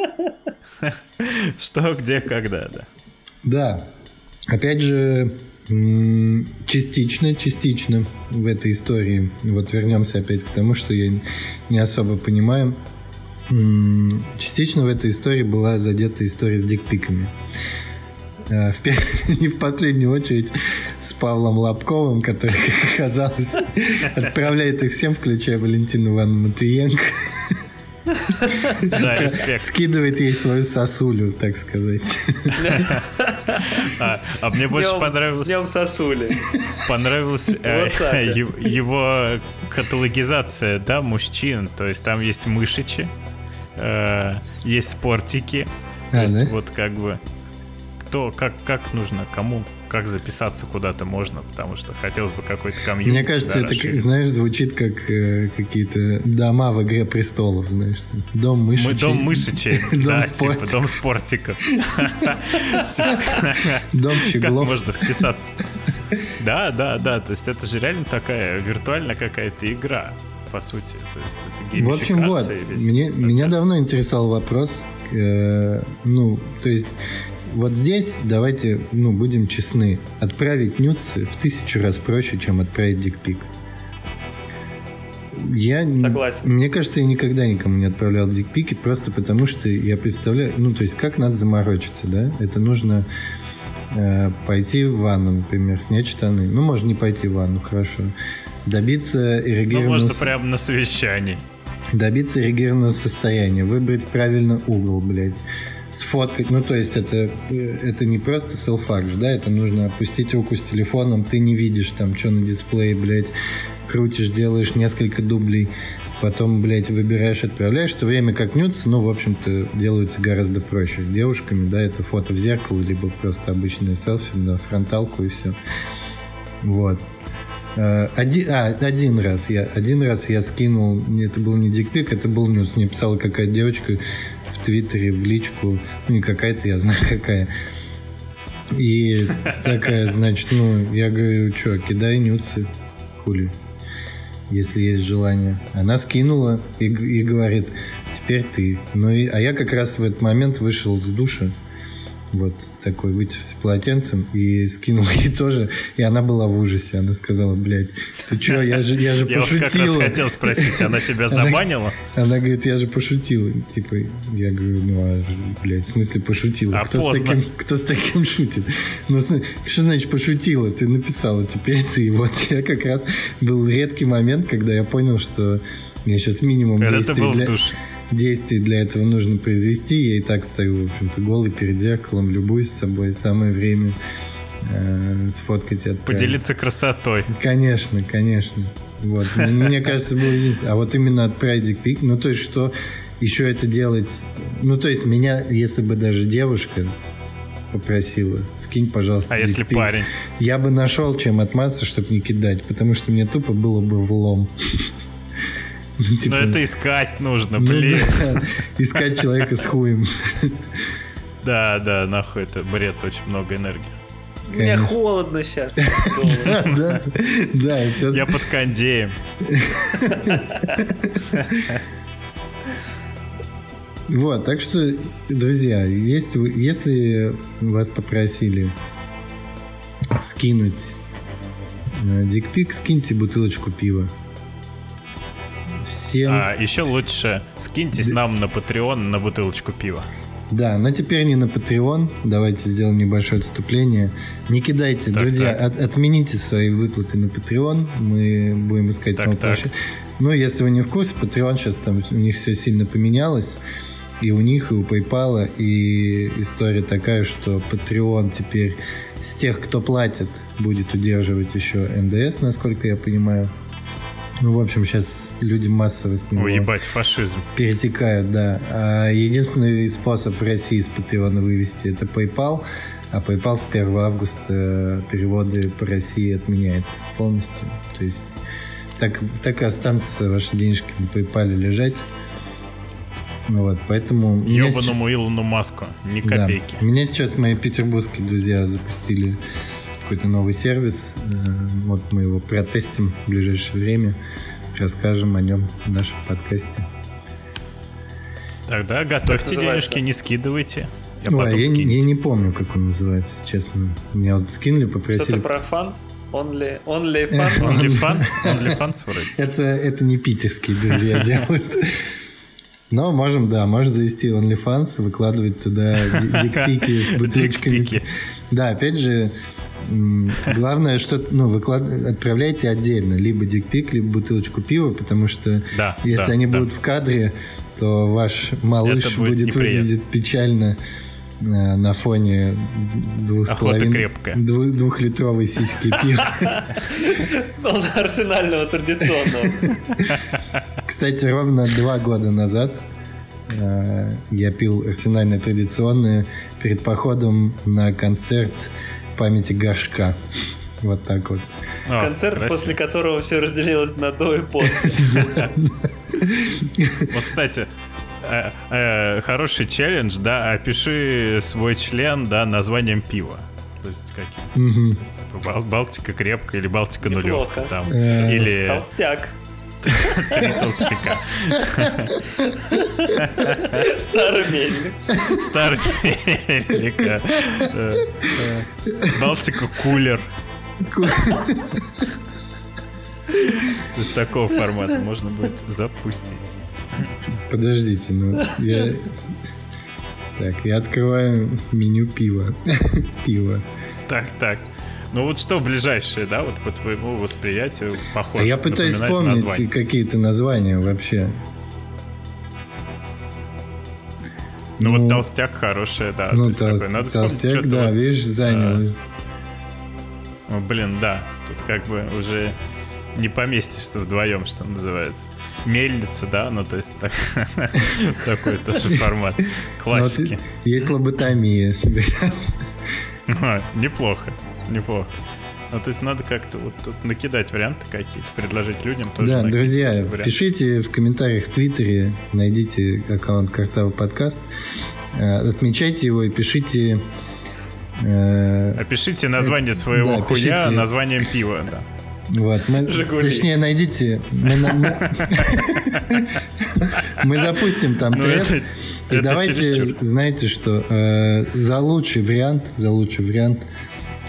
Что, где, когда, да. Да. Опять же, частично, частично в этой истории. Вот вернемся опять к тому, что я не особо понимаю частично в этой истории была задета история с дикпиками. Э, в, не в последнюю очередь с Павлом Лобковым, который, как оказалось, отправляет их всем, включая Валентину Ивановну Матвиенко. Да, респект. Скидывает ей свою сосулю, так сказать. А, а мне больше понравилось... Днем сосули. Понравилась э, его каталогизация, да, мужчин. То есть там есть мышичи, э, есть спортики. А, То есть да? вот как бы кто, как, как нужно, кому, как записаться куда-то можно, потому что хотелось бы какой-то комьюнити. Мне кажется, это, знаешь, звучит как э, какие-то дома в «Игре престолов», знаешь. Дом мышечей. Мы, дом мышечей, да, типа дом спортиков. Дом щеглов. Как можно вписаться Да, да, да, то есть это же реально такая виртуальная какая-то игра по сути. То есть это В общем, вот, мне, меня давно интересовал вопрос, э, ну, то есть вот здесь давайте, ну, будем честны, отправить нюцы в тысячу раз проще, чем отправить дикпик. Я Согласен. Мне кажется, я никогда никому не отправлял дикпики, просто потому что я представляю, ну, то есть, как надо заморочиться, да? Это нужно э, пойти в ванну, например, снять штаны. Ну, можно не пойти в ванну, хорошо. Добиться эрегированного... Ну, можно прямо на совещании. Добиться эрегированного состояния, выбрать правильно угол, блядь сфоткать. Ну, то есть это, это не просто селфакш, да, это нужно опустить руку с телефоном, ты не видишь там, что на дисплее, блядь, крутишь, делаешь несколько дублей, потом, блядь, выбираешь, отправляешь, в то время как нюцы, ну, в общем-то, делаются гораздо проще. Девушками, да, это фото в зеркало, либо просто обычное селфи на фронталку и все. Вот. Э, один, а, один раз я один раз я скинул, это был не дикпик, это был нюс. Мне писала какая-то девочка в Твиттере, в личку, ну не какая-то, я знаю какая. И такая, значит, ну, я говорю, что, кидай нюцы, хули если есть желание. Она скинула и, и говорит, теперь ты. Ну и, а я как раз в этот момент вышел с душа вот такой вытерся полотенцем и скинул ей тоже, и она была в ужасе. Она сказала, блядь, ты что, я же, я же пошутила. Я как раз хотел спросить, она тебя забанила? Она, говорит, я же пошутила. Типа, я говорю, ну, а, блядь, в смысле пошутила? А кто, с таким, кто с таким шутит? Ну, что значит пошутила? Ты написала, теперь ты. Вот я как раз был редкий момент, когда я понял, что я сейчас минимум действий для... Действий для этого нужно произвести. Я и так стою, в общем-то, голый перед зеркалом, любуюсь собой. Самое время э, сфоткать это. Поделиться красотой. Конечно, конечно. Вот. Мне кажется, было единственное. А вот именно отправить дикпик, ну, то есть, что еще это делать... Ну, то есть, меня, если бы даже девушка попросила, скинь, пожалуйста. А если парень? Я бы нашел, чем отмазаться, чтобы не кидать, потому что мне тупо было бы влом. Ну, типа, Но это искать нужно, ну, блин. Да, искать человека с хуем. Да, да, нахуй это бред, очень много энергии. Мне холодно сейчас. Да, да, да. Сейчас... Я под кондеем. Вот, так что, друзья, если, если вас попросили скинуть э, дикпик, скиньте бутылочку пива всем. А еще лучше скиньтесь да. нам на Patreon на бутылочку пива. Да, но теперь не на Patreon. Давайте сделаем небольшое отступление. Не кидайте, так, друзья, так. От, отмените свои выплаты на Patreon. Мы будем искать так, так. Ну, если вы не в курсе, Patreon сейчас там у них все сильно поменялось. И у них, и у PayPal, и история такая, что Patreon теперь с тех, кто платит, будет удерживать еще НДС, насколько я понимаю. Ну, в общем, сейчас люди массово с него Ой, фашизм. перетекают, да. А единственный способ в России с Патреона вывести это PayPal, а PayPal с 1 августа переводы по России отменяет полностью. То есть так, так и останутся ваши денежки на PayPal лежать. Вот, поэтому... Ебаному сейчас... Илону Маску, ни копейки. Да. Меня сейчас мои петербургские друзья запустили какой-то новый сервис. Э, вот мы его протестим в ближайшее время расскажем о нем в нашем подкасте. Тогда готовьте денежки, не скидывайте. Я, Ой, я, не, я не помню, как он называется, честно. Меня вот скинули, попросили... Что-то про фанс? Only, only fans? Only fans? Only fans вроде. Это, это не питерские друзья делают. Но можем, да, можем завести OnlyFans, выкладывать туда дикпики с бутылочками. Да, опять же, Главное, что ну, выклад... отправляйте отдельно, либо дикпик, либо бутылочку пива, потому что да, если да, они да. будут в кадре, то ваш малыш будет, будет выглядеть печально э, на фоне двух с половиной двух, двухлитровой сиськи пива. Арсенального традиционного. Кстати, ровно два года назад э, я пил арсенальное традиционное перед походом на концерт памяти горшка. Вот так вот. О, Концерт, красиво. после которого все разделилось на до и после. Вот, кстати, э, э, хороший челлендж, да, опиши свой член, да, названием пива. То есть какие? Типа Балтика крепкая или Балтика нулевка там. Э, или... Толстяк. Три толстяка. Старый мельник. Старый мельник. Балтика кулер. То есть такого формата можно будет запустить. Подождите, ну я... Так, я открываю меню пива. Пиво. Так, так. Ну вот что ближайшее, да, вот по твоему восприятию похоже. А я пытаюсь вспомнить какие-то названия вообще. Ну, ну вот толстяк хорошая, да. Ну, тол- такой, надо толстяк, да, вот, видишь, занял. А, ну, блин, да. Тут как бы уже не поместишься вдвоем, что называется. Мельница, да, ну то есть так, такой тоже формат ну, классики. Есть лоботомия. Неплохо, неплохо. Ну, то есть надо как-то вот тут накидать варианты какие-то, предложить людям тоже. Да, друзья, пишите в комментариях в Твиттере, найдите аккаунт Картава подкаст, э, отмечайте его и пишите... Э, Опишите название своего да, хуя пишите... названием пива, да. Вот, мы, точнее, найдите. Мы, запустим там ну. Это, и это давайте, знаете что, э, за лучший вариант, за лучший вариант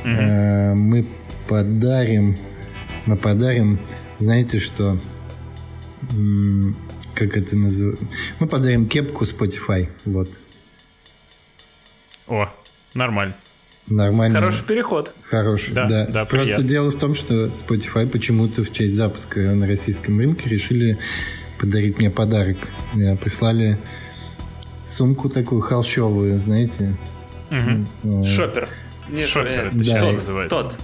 угу. э, мы подарим, мы подарим, знаете что, как это называется? Мы подарим кепку Spotify, вот. О, нормально. Нормально. Хороший переход. Хороший, да. да. да Просто приятно. дело в том, что Spotify почему-то в честь запуска на российском рынке решили подарить мне подарок. Прислали сумку такую холщовую, знаете. Угу. Шопер. Нет, Шопер, это да. сейчас называется. Тот.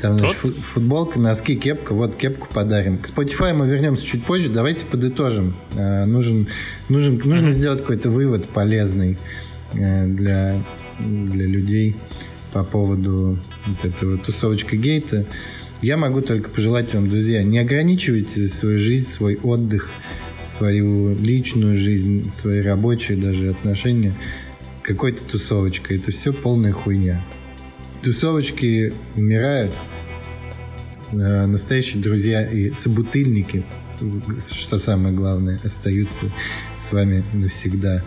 Там, значит, футболка, носки, кепка. Вот кепку подарим. К Spotify мы вернемся чуть позже. Давайте подытожим. Э, нужен, нужен, нужно сделать какой-то вывод полезный э, для, для людей по поводу вот этого тусовочка гейта. Я могу только пожелать вам, друзья, не ограничивайте свою жизнь, свой отдых, свою личную жизнь, свои рабочие даже отношения какой-то тусовочкой. Это все полная хуйня тусовочки умирают, э, настоящие друзья и собутыльники, что самое главное, остаются с вами навсегда.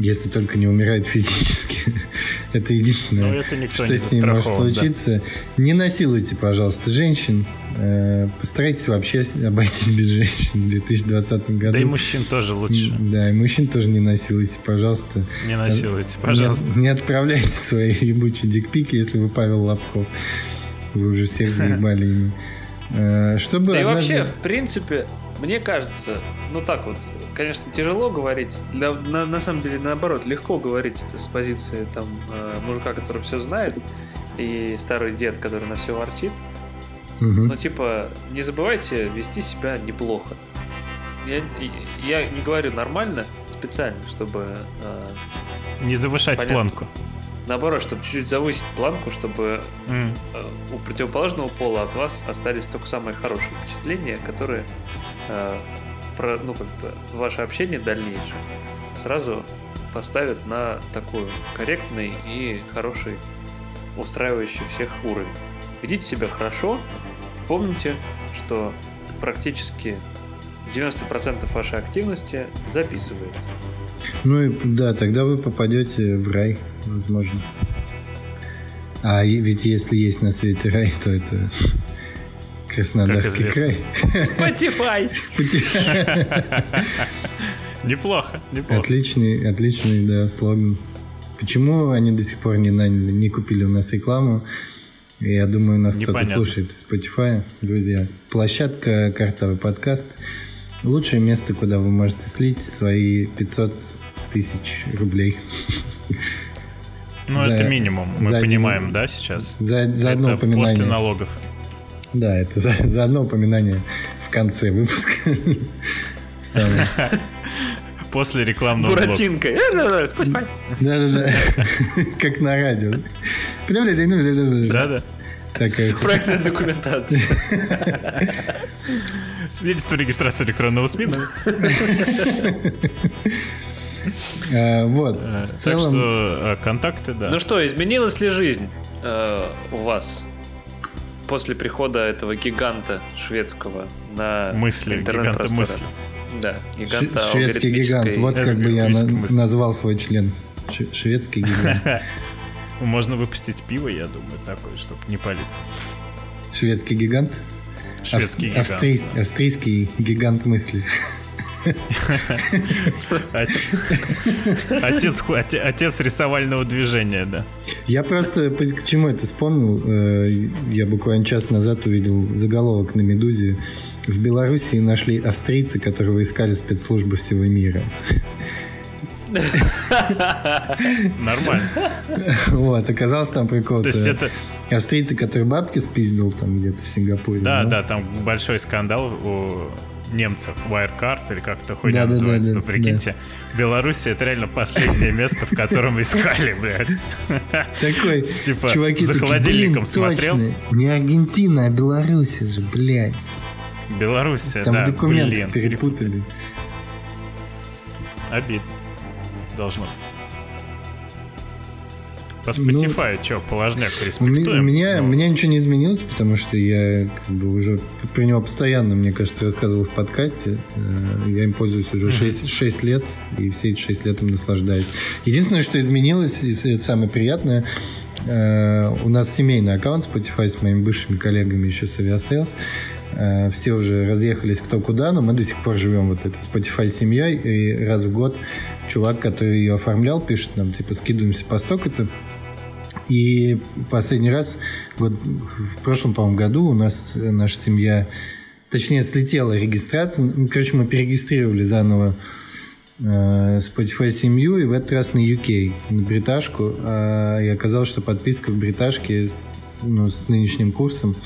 Если только не умирают физически. это единственное, ну, это что с ним может случиться. Да. Не насилуйте, пожалуйста, женщин. Э, постарайтесь вообще обойтись без женщин в 2020 году. Да и мужчин тоже лучше. Да, и мужчин тоже не насилуйте, пожалуйста. Не насилуйте, пожалуйста. Не, не отправляйте свои ебучие дикпики, если вы Павел Лобков. Вы уже всех заебали ими. Э, чтобы да однажды... и вообще, в принципе, мне кажется, ну так вот, конечно, тяжело говорить. Для, на, на самом деле, наоборот, легко говорить это с позиции там э, мужика, который все знает, и старый дед, который на все ворчит. Угу. Но типа, не забывайте вести себя неплохо. Я, я не говорю нормально, специально, чтобы... Э, не завышать понятно, планку. Наоборот, чтобы чуть-чуть завысить планку, чтобы mm. э, у противоположного пола от вас остались только самые хорошие впечатления, которые э, про, ну, как бы, ваше общение дальнейшее сразу поставят на такой корректный и хороший, устраивающий всех уровень. Ведите себя хорошо, помните, что практически 90% вашей активности записывается. Ну и да, тогда вы попадете в рай, возможно. А ведь если есть на свете рай, то это Краснодарский край. Spotify. Spotify. Неплохо, неплохо. Отличный, отличный, да, слоган. Почему они до сих пор не наняли, не купили у нас рекламу? Я думаю, нас кто-то слушает из Spotify. Друзья, площадка «Картовый подкаст» — лучшее место, куда вы можете слить свои 500 тысяч рублей. Ну, за, это минимум, мы понимаем, один, да, сейчас? За, за одно упоминание. после налогов. Да, это за, за одно упоминание в конце выпуска. После рекламного Буратинка. Да-да-да. Как на радио. Да-да. Такая Проектная документация. Свидетельство регистрации электронного СМИ. А, вот. Целом... Так что а, контакты, да. Ну что, изменилась ли жизнь э, у вас после прихода этого гиганта шведского на мысли, гиганта мысли. Да, гиганта Шведский гигант, вот как бы я назвал свой член. Шведский гигант. Можно выпустить пиво, я думаю, такое, чтобы не палиться. Шведский гигант? Шведский гигант. Австрийский, австрийский гигант мысли. Отец, отец рисовального движения, да. Я просто к чему это вспомнил. Э, я буквально час назад увидел заголовок на «Медузе». В Беларуси нашли австрийцы, которого искали спецслужбы всего мира. Нормально. Вот, оказалось там прикол. То есть это... Австрийцы, который бабки спиздил там где-то в Сингапуре. Да, да, там большой скандал немцев Wirecard или как это хуйня да, называется, да, да, ну прикиньте. Да. Беларусь это реально последнее место, в котором искали, блядь. Такой, типа, чуваки за холодильником смотрел. Не Аргентина, а Беларусь же, блядь. Беларусь, Там да, документы перепутали. Обид. Должно быть. По Spotify, ну, что, положняк респектуем? Меня, но... меня ничего не изменилось, потому что я как бы уже про него постоянно, мне кажется, рассказывал в подкасте. Э, я им пользуюсь уже 6, 6 лет, и все эти 6 лет им наслаждаюсь. Единственное, что изменилось, и это самое приятное, э, у нас семейный аккаунт Spotify с моими бывшими коллегами еще с Aviasales. Э, все уже разъехались кто куда, но мы до сих пор живем вот этой Spotify семьей, и раз в год чувак, который ее оформлял, пишет нам, типа, скидываемся по сток-то, и последний раз, год, в прошлом, по-моему, году у нас наша семья, точнее, слетела регистрация. Ну, короче, мы перерегистрировали заново э, Spotify семью, и в этот раз на UK, на бриташку. А, и оказалось, что подписка в бриташке с, ну, с нынешним курсом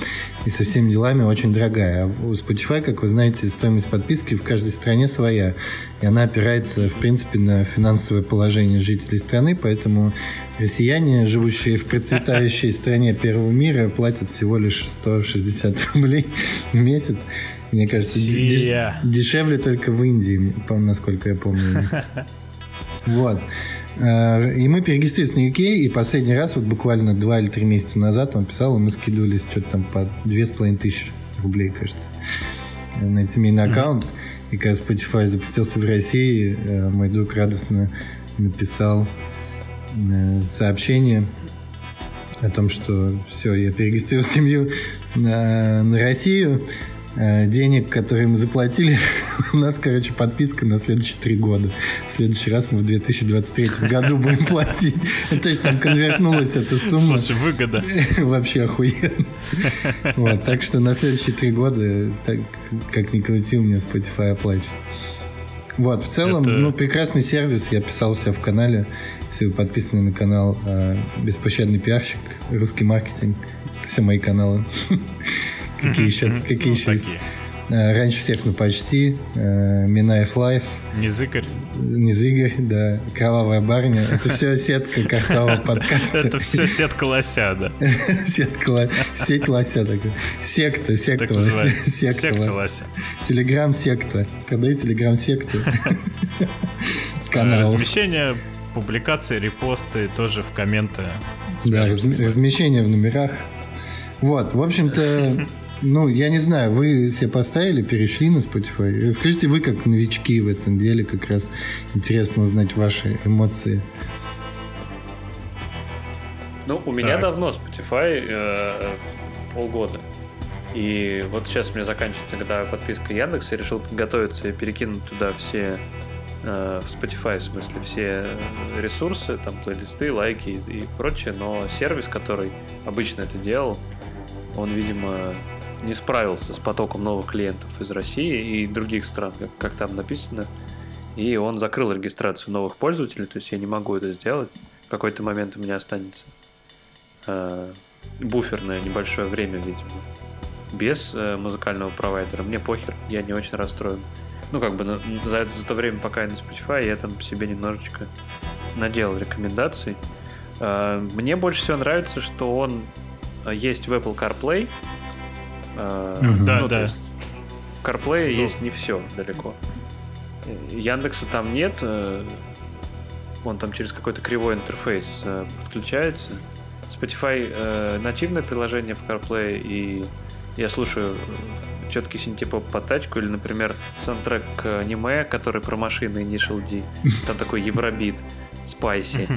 и со всеми делами очень дорогая. А у Spotify, как вы знаете, стоимость подписки в каждой стране своя. И она опирается, в принципе, на финансовое положение жителей страны, поэтому россияне, живущие в процветающей стране первого мира, платят всего лишь 160 рублей в месяц. Мне кажется, дешевле только в Индии, насколько я помню. Вот. Э, и мы перерегистрировались на UK, и последний раз, вот буквально два или три месяца назад он писал, и мы скидывались что-то там по две с половиной тысячи рублей, кажется, на этот семейный аккаунт. И когда Spotify запустился в России, э, мой друг радостно написал э, сообщение о том, что все, я перерегистрировал семью на, на Россию. Э, денег, которые мы заплатили, у нас, короче, подписка на следующие три года. В следующий раз мы в 2023 году будем платить. То есть там конвертнулась эта сумма. Слушай, выгода. Вообще охуенно. Вот, так что на следующие три года, так, как ни крути, у меня Spotify оплачивает. Вот, в целом, Это... ну, прекрасный сервис. Я писал у себя в канале. Если вы подписаны на канал э, «Беспощадный пиарщик», «Русский маркетинг», все мои каналы. Какие еще, какие еще есть? Э, раньше всех мы почти. Э, Минаев Live. Незыгорь. Незыгорь, да. Кровавая барыня. Это все сетка картового подкаста. Это все сетка лося, да. Сетка Сеть лося такая. Секта, секта лося. Секта лося. Телеграм-секта. Продай телеграм-секту. Канал. Размещение публикации, репосты тоже в комменты. Да, размещение в номерах. Вот, в общем-то, ну, я не знаю, вы себе поставили, перешли на Spotify. Расскажите, вы как новички в этом деле, как раз интересно узнать ваши эмоции. Ну, у меня так. давно Spotify э, полгода. И вот сейчас у меня заканчивается годовая подписка Яндекса, я решил подготовиться и перекинуть туда все э, в Spotify, в смысле, все ресурсы, там, плейлисты, лайки и, и прочее, но сервис, который обычно это делал, он, видимо, не справился с потоком новых клиентов из России и других стран, как, как там написано. И он закрыл регистрацию новых пользователей, то есть я не могу это сделать. В какой-то момент у меня останется э, буферное небольшое время, видимо, без э, музыкального провайдера. Мне похер, я не очень расстроен. Ну, как бы на, за, это, за то время, пока я на Spotify, я там себе немножечко наделал рекомендаций. Э, мне больше всего нравится, что он э, есть в Apple CarPlay, Uh-huh. Да, ну, да. В CarPlay ну. есть не все далеко. Яндекса там нет. Э, он там через какой-то кривой интерфейс э, подключается. Spotify нативное приложение в CarPlay, и я слушаю четкий синтепоп по тачку, или, например, саундтрек к аниме, который про машины Initial D. Там такой евробит, спайси.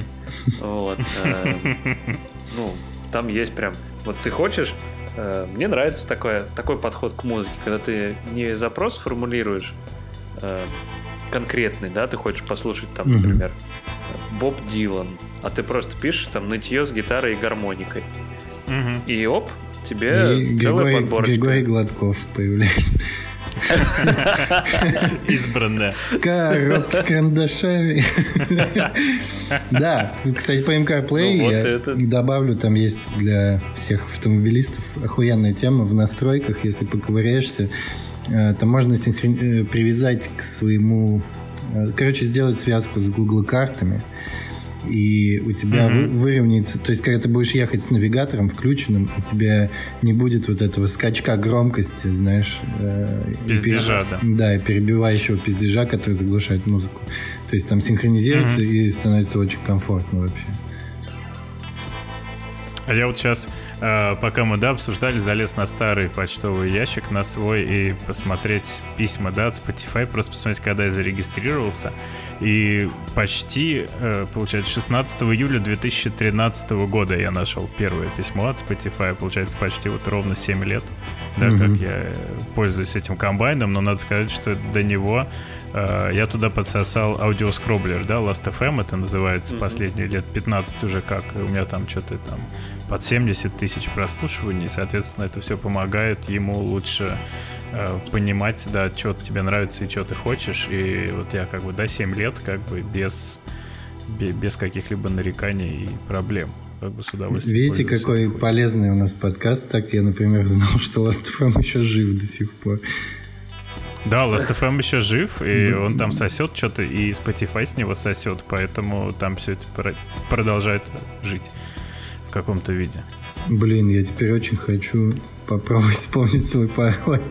Вот. Ну, там есть прям... Вот ты хочешь Э, мне нравится такой, такой подход к музыке, когда ты не запрос формулируешь э, конкретный, да, ты хочешь послушать там, например, Боб Дилан, а ты просто пишешь там нытье с гитарой и гармоникой. И оп, тебе и целая Григорий, подборочка. Григорий Гладков появляется. Избранная. Коробка с карандашами. Да, кстати, по MCarPlay ну, я добавлю, там есть для всех автомобилистов охуенная тема в настройках, если поковыряешься, э, то можно э, привязать к своему... Э, короче, сделать связку с Google картами и у тебя mm-hmm. вы, выровняется, то есть когда ты будешь ехать с навигатором включенным, у тебя не будет вот этого скачка громкости, знаешь. Э, пиздежа, да. Да, и перебивающего пиздежа, который заглушает музыку. То есть там синхронизируется mm-hmm. и становится очень комфортно вообще. А я вот сейчас пока мы, да, обсуждали, залез на старый почтовый ящик, на свой, и посмотреть письма, да, от Spotify, просто посмотреть, когда я зарегистрировался. И почти, э, получается, 16 июля 2013 года я нашел первое письмо от Spotify, получается, почти вот ровно 7 лет, да, mm-hmm. как я пользуюсь этим комбайном, но надо сказать, что до него э, я туда подсосал аудиоскроблер, да, Last.fm это называется, mm-hmm. последние лет 15 уже как, у меня там что-то там под 70 тысяч прослушиваний, соответственно, это все помогает ему лучше э, понимать, да, что тебе нравится и что ты хочешь, и вот я как бы, да, 7 лет как бы без, без каких-либо нареканий и проблем как бы с удовольствием. Видите, какой такой. полезный у нас подкаст. Так я, например, знал, что Last.fm еще жив до сих пор. Да, Last.fm еще жив, и он там сосет что-то, и Spotify с него сосет, поэтому там все это продолжает жить в каком-то виде. Блин, я теперь очень хочу попробовать вспомнить свой пароль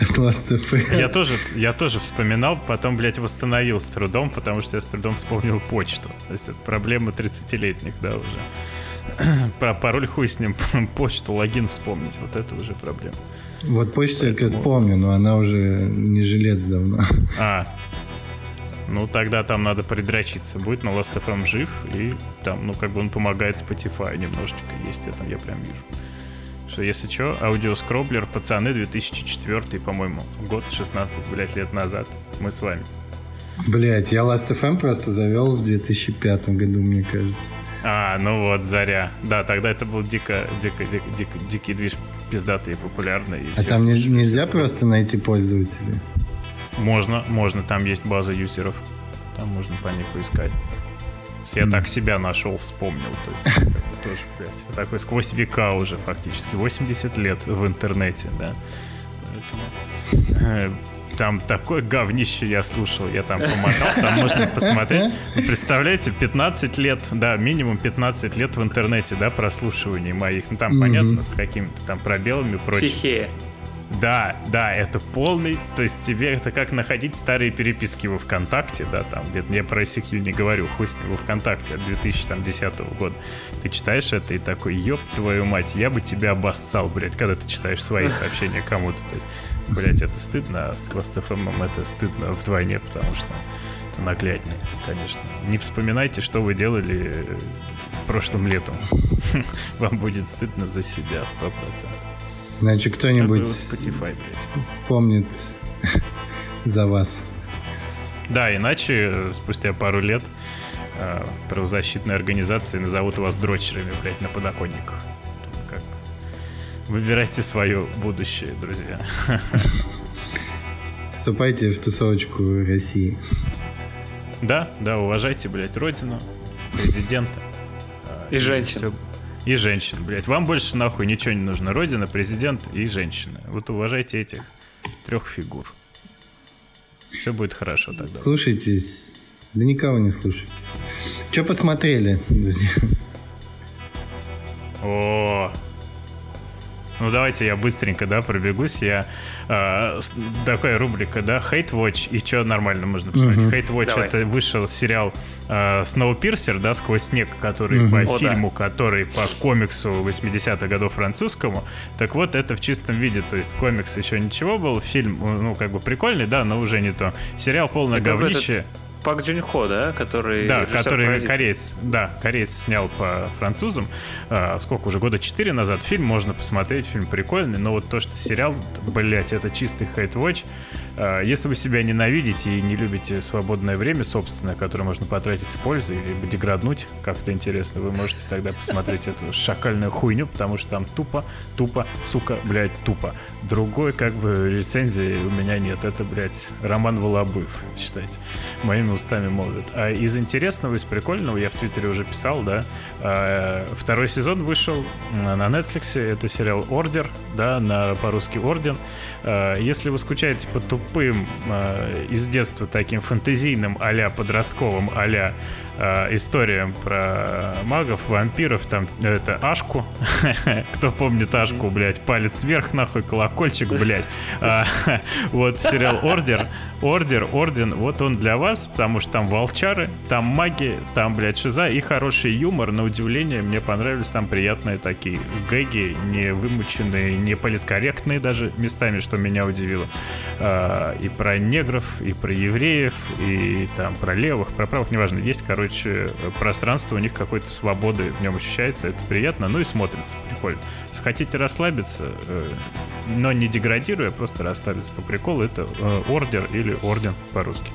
от Last.fm. Я тоже, я тоже вспоминал, потом, блядь, восстановил с трудом, потому что я с трудом вспомнил почту. То есть это проблема 30-летних, да, уже. Про пароль хуй с ним, почту, логин вспомнить, вот это уже проблема. Вот почту Поэтому... я вспомню, но она уже не желез давно. А, ну, тогда там надо придрочиться будет, но Last.fm жив, и там, ну, как бы он помогает Spotify немножечко есть, это я прям вижу. Что, если что, аудиоскроблер, пацаны, 2004, по-моему, год 16, блядь, лет назад. Мы с вами. Блять, я Last.fm просто завел в 2005 году, мне кажется. А, ну вот, заря. Да, тогда это был дико, дико, дико, дико дикий движ пиздатый и популярный. И а там не, нельзя просто найти пользователей? Можно, можно, там есть база юзеров. Там можно по ней поискать. Я mm. так себя нашел, вспомнил. То есть, как бы, тоже, блядь, такой сквозь века уже фактически. 80 лет в интернете, да. Поэтому, э, там такое говнище я слушал, я там помотал, там можно посмотреть. Представляете, 15 лет, да, минимум 15 лет в интернете, да, прослушиваний моих. Ну, там, mm-hmm. понятно, с какими-то там пробелами и прочим. Да, да, это полный. То есть тебе это как находить старые переписки во ВКонтакте, да, там, где я про ICQ не говорю, хуй с ним во ВКонтакте от 2010 года. Ты читаешь это и такой, ёб твою мать, я бы тебя обоссал, блядь, когда ты читаешь свои сообщения кому-то. То есть, блядь, это стыдно, а с Last.fm это стыдно вдвойне, потому что это нагляднее, конечно. Не вспоминайте, что вы делали э, прошлым летом. Вам будет стыдно за себя, сто процентов. Значит, кто-нибудь вспомнит за вас. Да, иначе э, спустя пару лет э, правозащитные организации назовут вас дрочерами, блядь, на подоконниках. Как? Выбирайте свое будущее, друзья. Вступайте в тусовочку России. Да, да, уважайте, блядь, родину, президента. И женщин. Все, и женщин, блядь. Вам больше нахуй ничего не нужно. Родина, президент и женщины. Вот уважайте этих трех фигур. Все будет хорошо тогда. Слушайтесь. Да никого не слушайтесь. Что посмотрели, друзья? О, ну давайте я быстренько, да, пробегусь. Я э, такая рубрика, да, Hate Watch и что нормально можно посмотреть. Uh-huh. Hate Watch Давай. это вышел сериал э, Snowpiercer, да, сквозь снег, который uh-huh. по О, фильму, да. который по комиксу 80-х годов французскому. Так вот, это в чистом виде. То есть комикс еще ничего был, фильм, ну, как бы прикольный, да, но уже не то. Сериал полное это говнище. Пак Джун Хо, да? Который да, который паразит. кореец. Да, кореец снял по французам. А, сколько уже, года 4 назад фильм. Можно посмотреть, фильм прикольный. Но вот то, что сериал, блять, это чистый хейт-вотч. А, если вы себя ненавидите и не любите свободное время собственное, которое можно потратить с пользой, либо деграднуть как-то интересно, вы можете тогда посмотреть эту шакальную хуйню, потому что там тупо, тупо, сука, блядь, тупо. Другой, как бы, рецензии у меня нет. Это, блядь, Роман Волобыев, считайте. Моими устами молвит. А из интересного, из прикольного, я в Твиттере уже писал, да, а, второй сезон вышел на Netflix, это сериал «Ордер», да, на, по-русски «Орден». А, если вы скучаете по тупым а, из детства таким фэнтезийным а подростковым а э, историям про магов, вампиров, там это Ашку. Кто помнит Ашку, блядь, палец вверх, нахуй, колокольчик, блядь. А, вот сериал Ордер, Ордер, Орден, вот он для вас, потому что там волчары, там маги, там, блядь, шиза и хороший юмор, на удивление, мне понравились там приятные такие гэги, не вымученные, не политкорректные даже местами, что меня удивило. А, и про негров, и про евреев, и там про левых, про правых, неважно, есть, короче, короче, пространство у них какой-то свободы в нем ощущается, это приятно, ну и смотрится прикольно. Если хотите расслабиться, э, но не деградируя, просто расслабиться по приколу, это э, ордер или орден по-русски.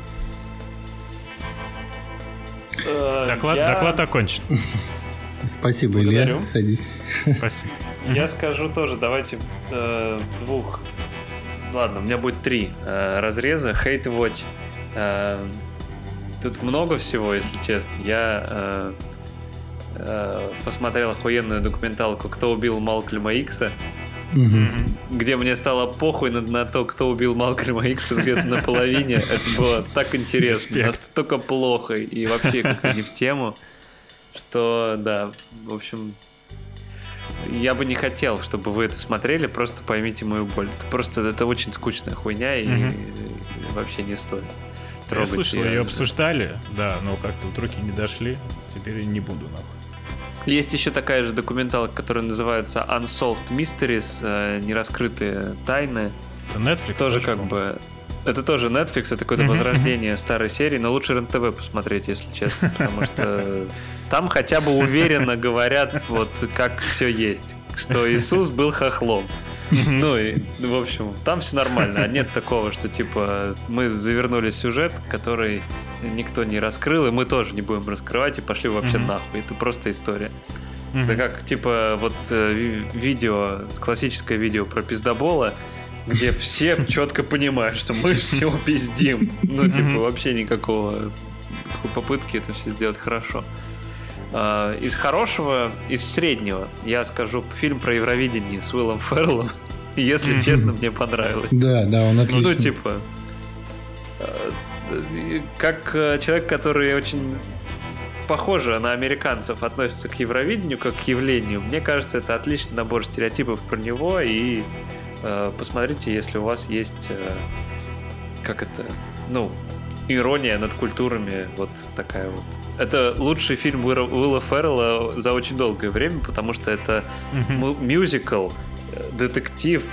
Э, доклад, я... доклад окончен. Спасибо, Благодарю. Илья. Садись. Спасибо. Я скажу тоже, давайте э, двух. Ладно, у меня будет три э, разреза. Hate Watch. Э, Тут много всего, если честно. Я э, э, посмотрел охуенную документалку «Кто убил Малкольма Икса», mm где мне стало похуй на, на то, кто убил Малкольма Икса где-то на половине. Это было так интересно, настолько плохо и вообще как-то не в тему, что, да, в общем, я бы не хотел, чтобы вы это смотрели, просто поймите мою боль. Это просто это очень скучная хуйня и, mm и вообще не стоит трогать. Я слышал, ее обсуждали, да, но как-то вот руки не дошли. Теперь не буду нахуй. Есть еще такая же документалка, которая называется Unsolved Mysteries, э, нераскрытые тайны. Это Netflix. Тоже как бы это тоже Netflix, это какое-то возрождение старой серии, но лучше РЕН-ТВ посмотреть, если честно, потому что там хотя бы уверенно говорят, вот как все есть, что Иисус был хохлом. Ну и, в общем, там все нормально. А нет такого, что типа мы завернули сюжет, который никто не раскрыл, и мы тоже не будем раскрывать, и пошли вообще нахуй. Это просто история. Это как, типа, вот э, видео, классическое видео про пиздобола, где все четко понимают, что мы все пиздим. Ну, типа, вообще никакого попытки это все сделать хорошо. А, из хорошего, из среднего, я скажу фильм про Евровидение с Уиллом Ферреллом. Если честно, мне понравилось. Да, да, он отличный. Ну, типа, э, как э, человек, который очень похоже на американцев относится к Евровидению как к явлению, мне кажется, это отличный набор стереотипов про него, и э, посмотрите, если у вас есть, э, как это, ну, ирония над культурами, вот такая вот это лучший фильм Уилла Феррелла за очень долгое время, потому что это mm-hmm. мюзикл, детектив,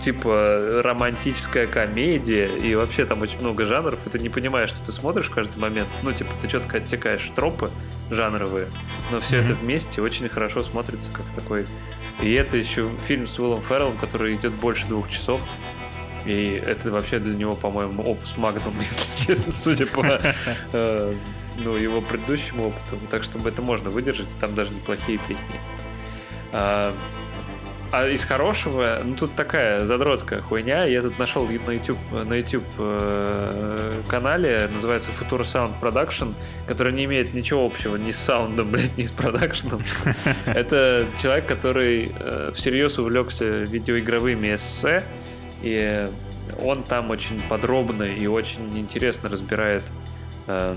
типа романтическая комедия, и вообще там очень много жанров, и ты не понимаешь, что ты смотришь в каждый момент. Ну, типа, ты четко оттекаешь тропы жанровые, но все mm-hmm. это вместе очень хорошо смотрится как такой... И это еще фильм с Уиллом Ферреллом, который идет больше двух часов. И это вообще для него, по-моему, опус магнум, если честно, судя по э, ну, его предыдущему опыту. Так что это можно выдержать, там даже неплохие песни. А, а из хорошего, ну тут такая задротская хуйня. Я тут нашел на YouTube, на YouTube э, канале, называется Futura Sound Production, который не имеет ничего общего ни с саундом, блядь, ни с продакшеном. Это человек, который э, всерьез увлекся видеоигровыми эссе, и он там очень подробно и очень интересно разбирает э,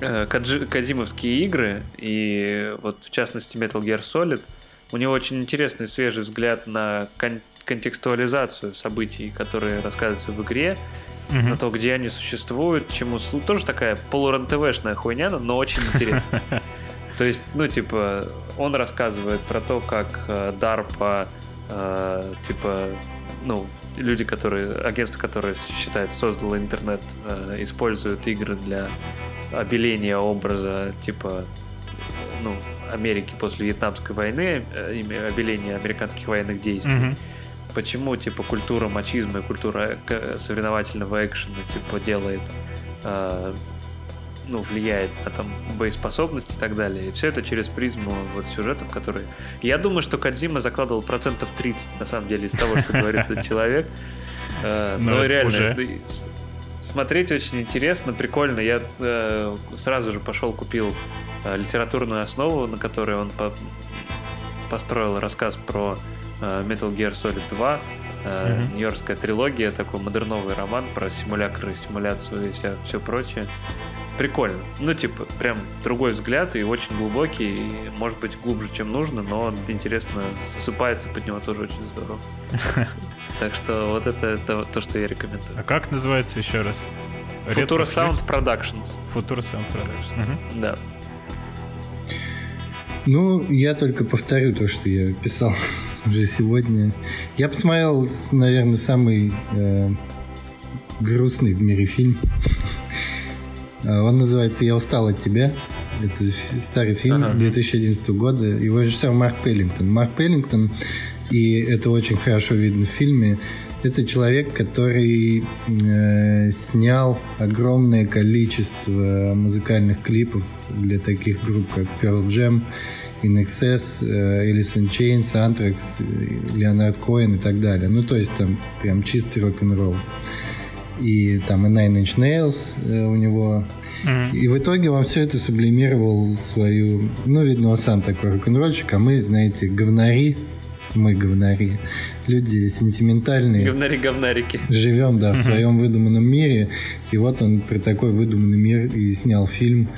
э, Кадзимовские игры, и вот в частности Metal Gear Solid. У него очень интересный свежий взгляд на кон- контекстуализацию событий, которые рассказываются в игре, mm-hmm. на то, где они существуют, чему. Тоже такая полурантвшная хуйня, но очень интересно. То есть, ну, типа, он рассказывает про то, как э, DARPA, э, типа, ну, люди, которые, агентства, которые считают, создало интернет, э, используют игры для обеления образа, типа, ну, Америки после Вьетнамской войны, э, обеления американских военных действий. Mm-hmm. Почему, типа, культура мачизма и культура э, соревновательного экшена, типа, делает э, ну, влияет на там боеспособность и так далее. И все это через призму вот сюжетов, которые... Я думаю, что Кадзима закладывал процентов 30, на самом деле, из того, что говорит этот человек. Э, но реально, смотреть очень интересно, прикольно. Я э, сразу же пошел, купил э, литературную основу, на которой он построил рассказ про Metal Gear Solid 2, mm-hmm. Нью-Йоркская трилогия, такой модерновый роман про симулякры, симуляцию и все, все прочее прикольно. Ну, типа, прям другой взгляд и очень глубокий, и, может быть, глубже, чем нужно, но интересно, засыпается под него тоже очень здорово. Так что вот это, это то, что я рекомендую. А как называется еще раз? Futura Sound Productions. Futura Sound Productions. Угу. Да. Ну, я только повторю то, что я писал уже сегодня. Я посмотрел, наверное, самый э, грустный в мире фильм он называется «Я устал от тебя». Это старый фильм ага. 2011 года. Его режиссер Марк Пеллингтон. Марк Пеллингтон, и это очень хорошо видно в фильме, это человек, который э, снял огромное количество музыкальных клипов для таких групп, как Pearl Jam, In Excess, э, Alice in Chains, Anthrax, Леонард Коэн и так далее. Ну, то есть там прям чистый рок-н-ролл и там и Nine Inch Nails э, у него. Mm-hmm. И в итоге он все это сублимировал свою... Ну, видно, он сам такой рок-н-ролльщик, а мы, знаете, говнари, мы говнари, люди сентиментальные. Говнари-говнарики. Живем, да, в своем выдуманном мире. И вот он про такой выдуманный мир и снял фильм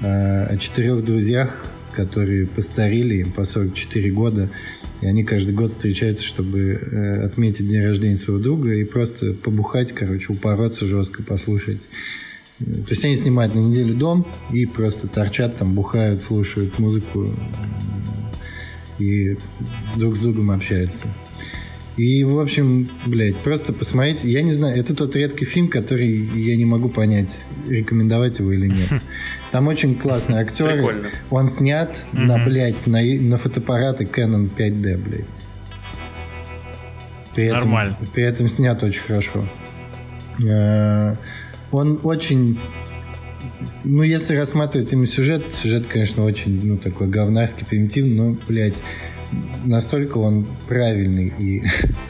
э, о четырех друзьях, которые постарели, им по 44 года, и они каждый год встречаются, чтобы э, отметить день рождения своего друга и просто побухать, короче, упороться жестко, послушать. То есть они снимают на неделю дом и просто торчат там, бухают, слушают музыку и друг с другом общаются. И, в общем, блядь, просто посмотрите. Я не знаю, это тот редкий фильм, который я не могу понять, рекомендовать его или нет. Там очень классный актер. Прикольно. Он снят на, блядь, на, на фотоаппараты Canon 5D, блядь. При этом, Нормально. При этом снят очень хорошо. Э, он очень ну, если рассматривать именно сюжет, сюжет, конечно, очень, ну, такой говнарский, примитивный, но, блядь, настолько он правильный и,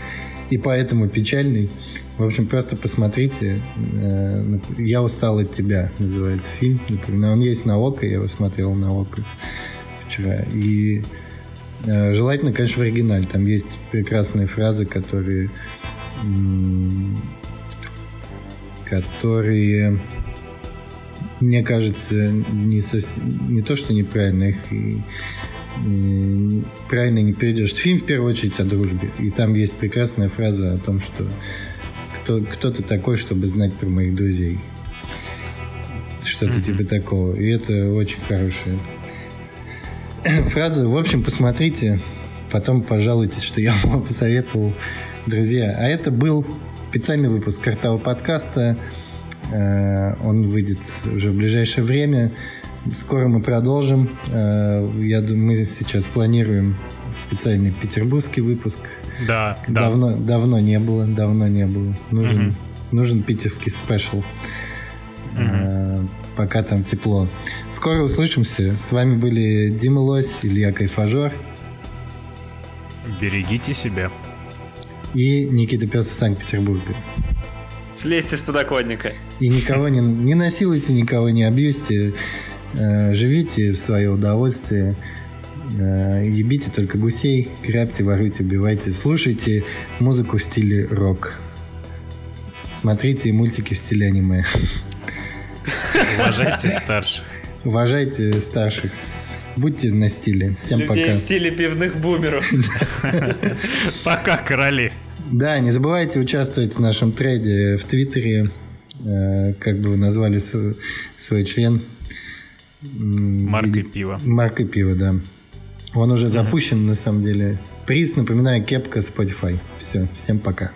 и поэтому печальный. В общем, просто посмотрите. Э, «Я устал от тебя» называется фильм. Например, он есть на ОКО, я его смотрел на ОКО вчера. И э, желательно, конечно, в оригинале. Там есть прекрасные фразы, которые которые мне кажется не, совсем, не то, что неправильно, их правильно не перейдешь. Фильм в первую очередь о дружбе. И там есть прекрасная фраза о том, что кто, кто ты такой, чтобы знать про моих друзей. Что-то mm-hmm. типа такого. И это очень хорошая фраза. В общем, посмотрите, потом пожалуйтесь, что я вам посоветовал. Друзья, а это был специальный выпуск картавого подкаста. Э, он выйдет уже в ближайшее время. Скоро мы продолжим. Э, я думаю, мы сейчас планируем специальный петербургский выпуск. Да, давно, да. Давно не было, давно не было. Нужен, угу. нужен питерский спешл. Угу. Пока там тепло. Скоро услышимся. С вами были Дима Лось, Илья Кайфажор. Берегите себя. И Никита Пес из Санкт-Петербурга. Слезьте с подоконника. И никого не, не насилуйте, никого не абьюзьте. Э, живите в свое удовольствие. Э, ебите только гусей, грабьте, воруйте, убивайте. Слушайте музыку в стиле рок. Смотрите мультики в стиле аниме. Уважайте старших. Уважайте старших. Будьте на стиле. Всем Людей пока. в стиле пивных бумеров. Пока, короли. Да, не забывайте участвовать в нашем трейде в Твиттере. Э, как бы вы назвали свой, свой член. Маркой пива. Маркой пива, да. Он уже запущен, на самом деле. Приз, напоминаю, кепка Spotify. Все, всем пока.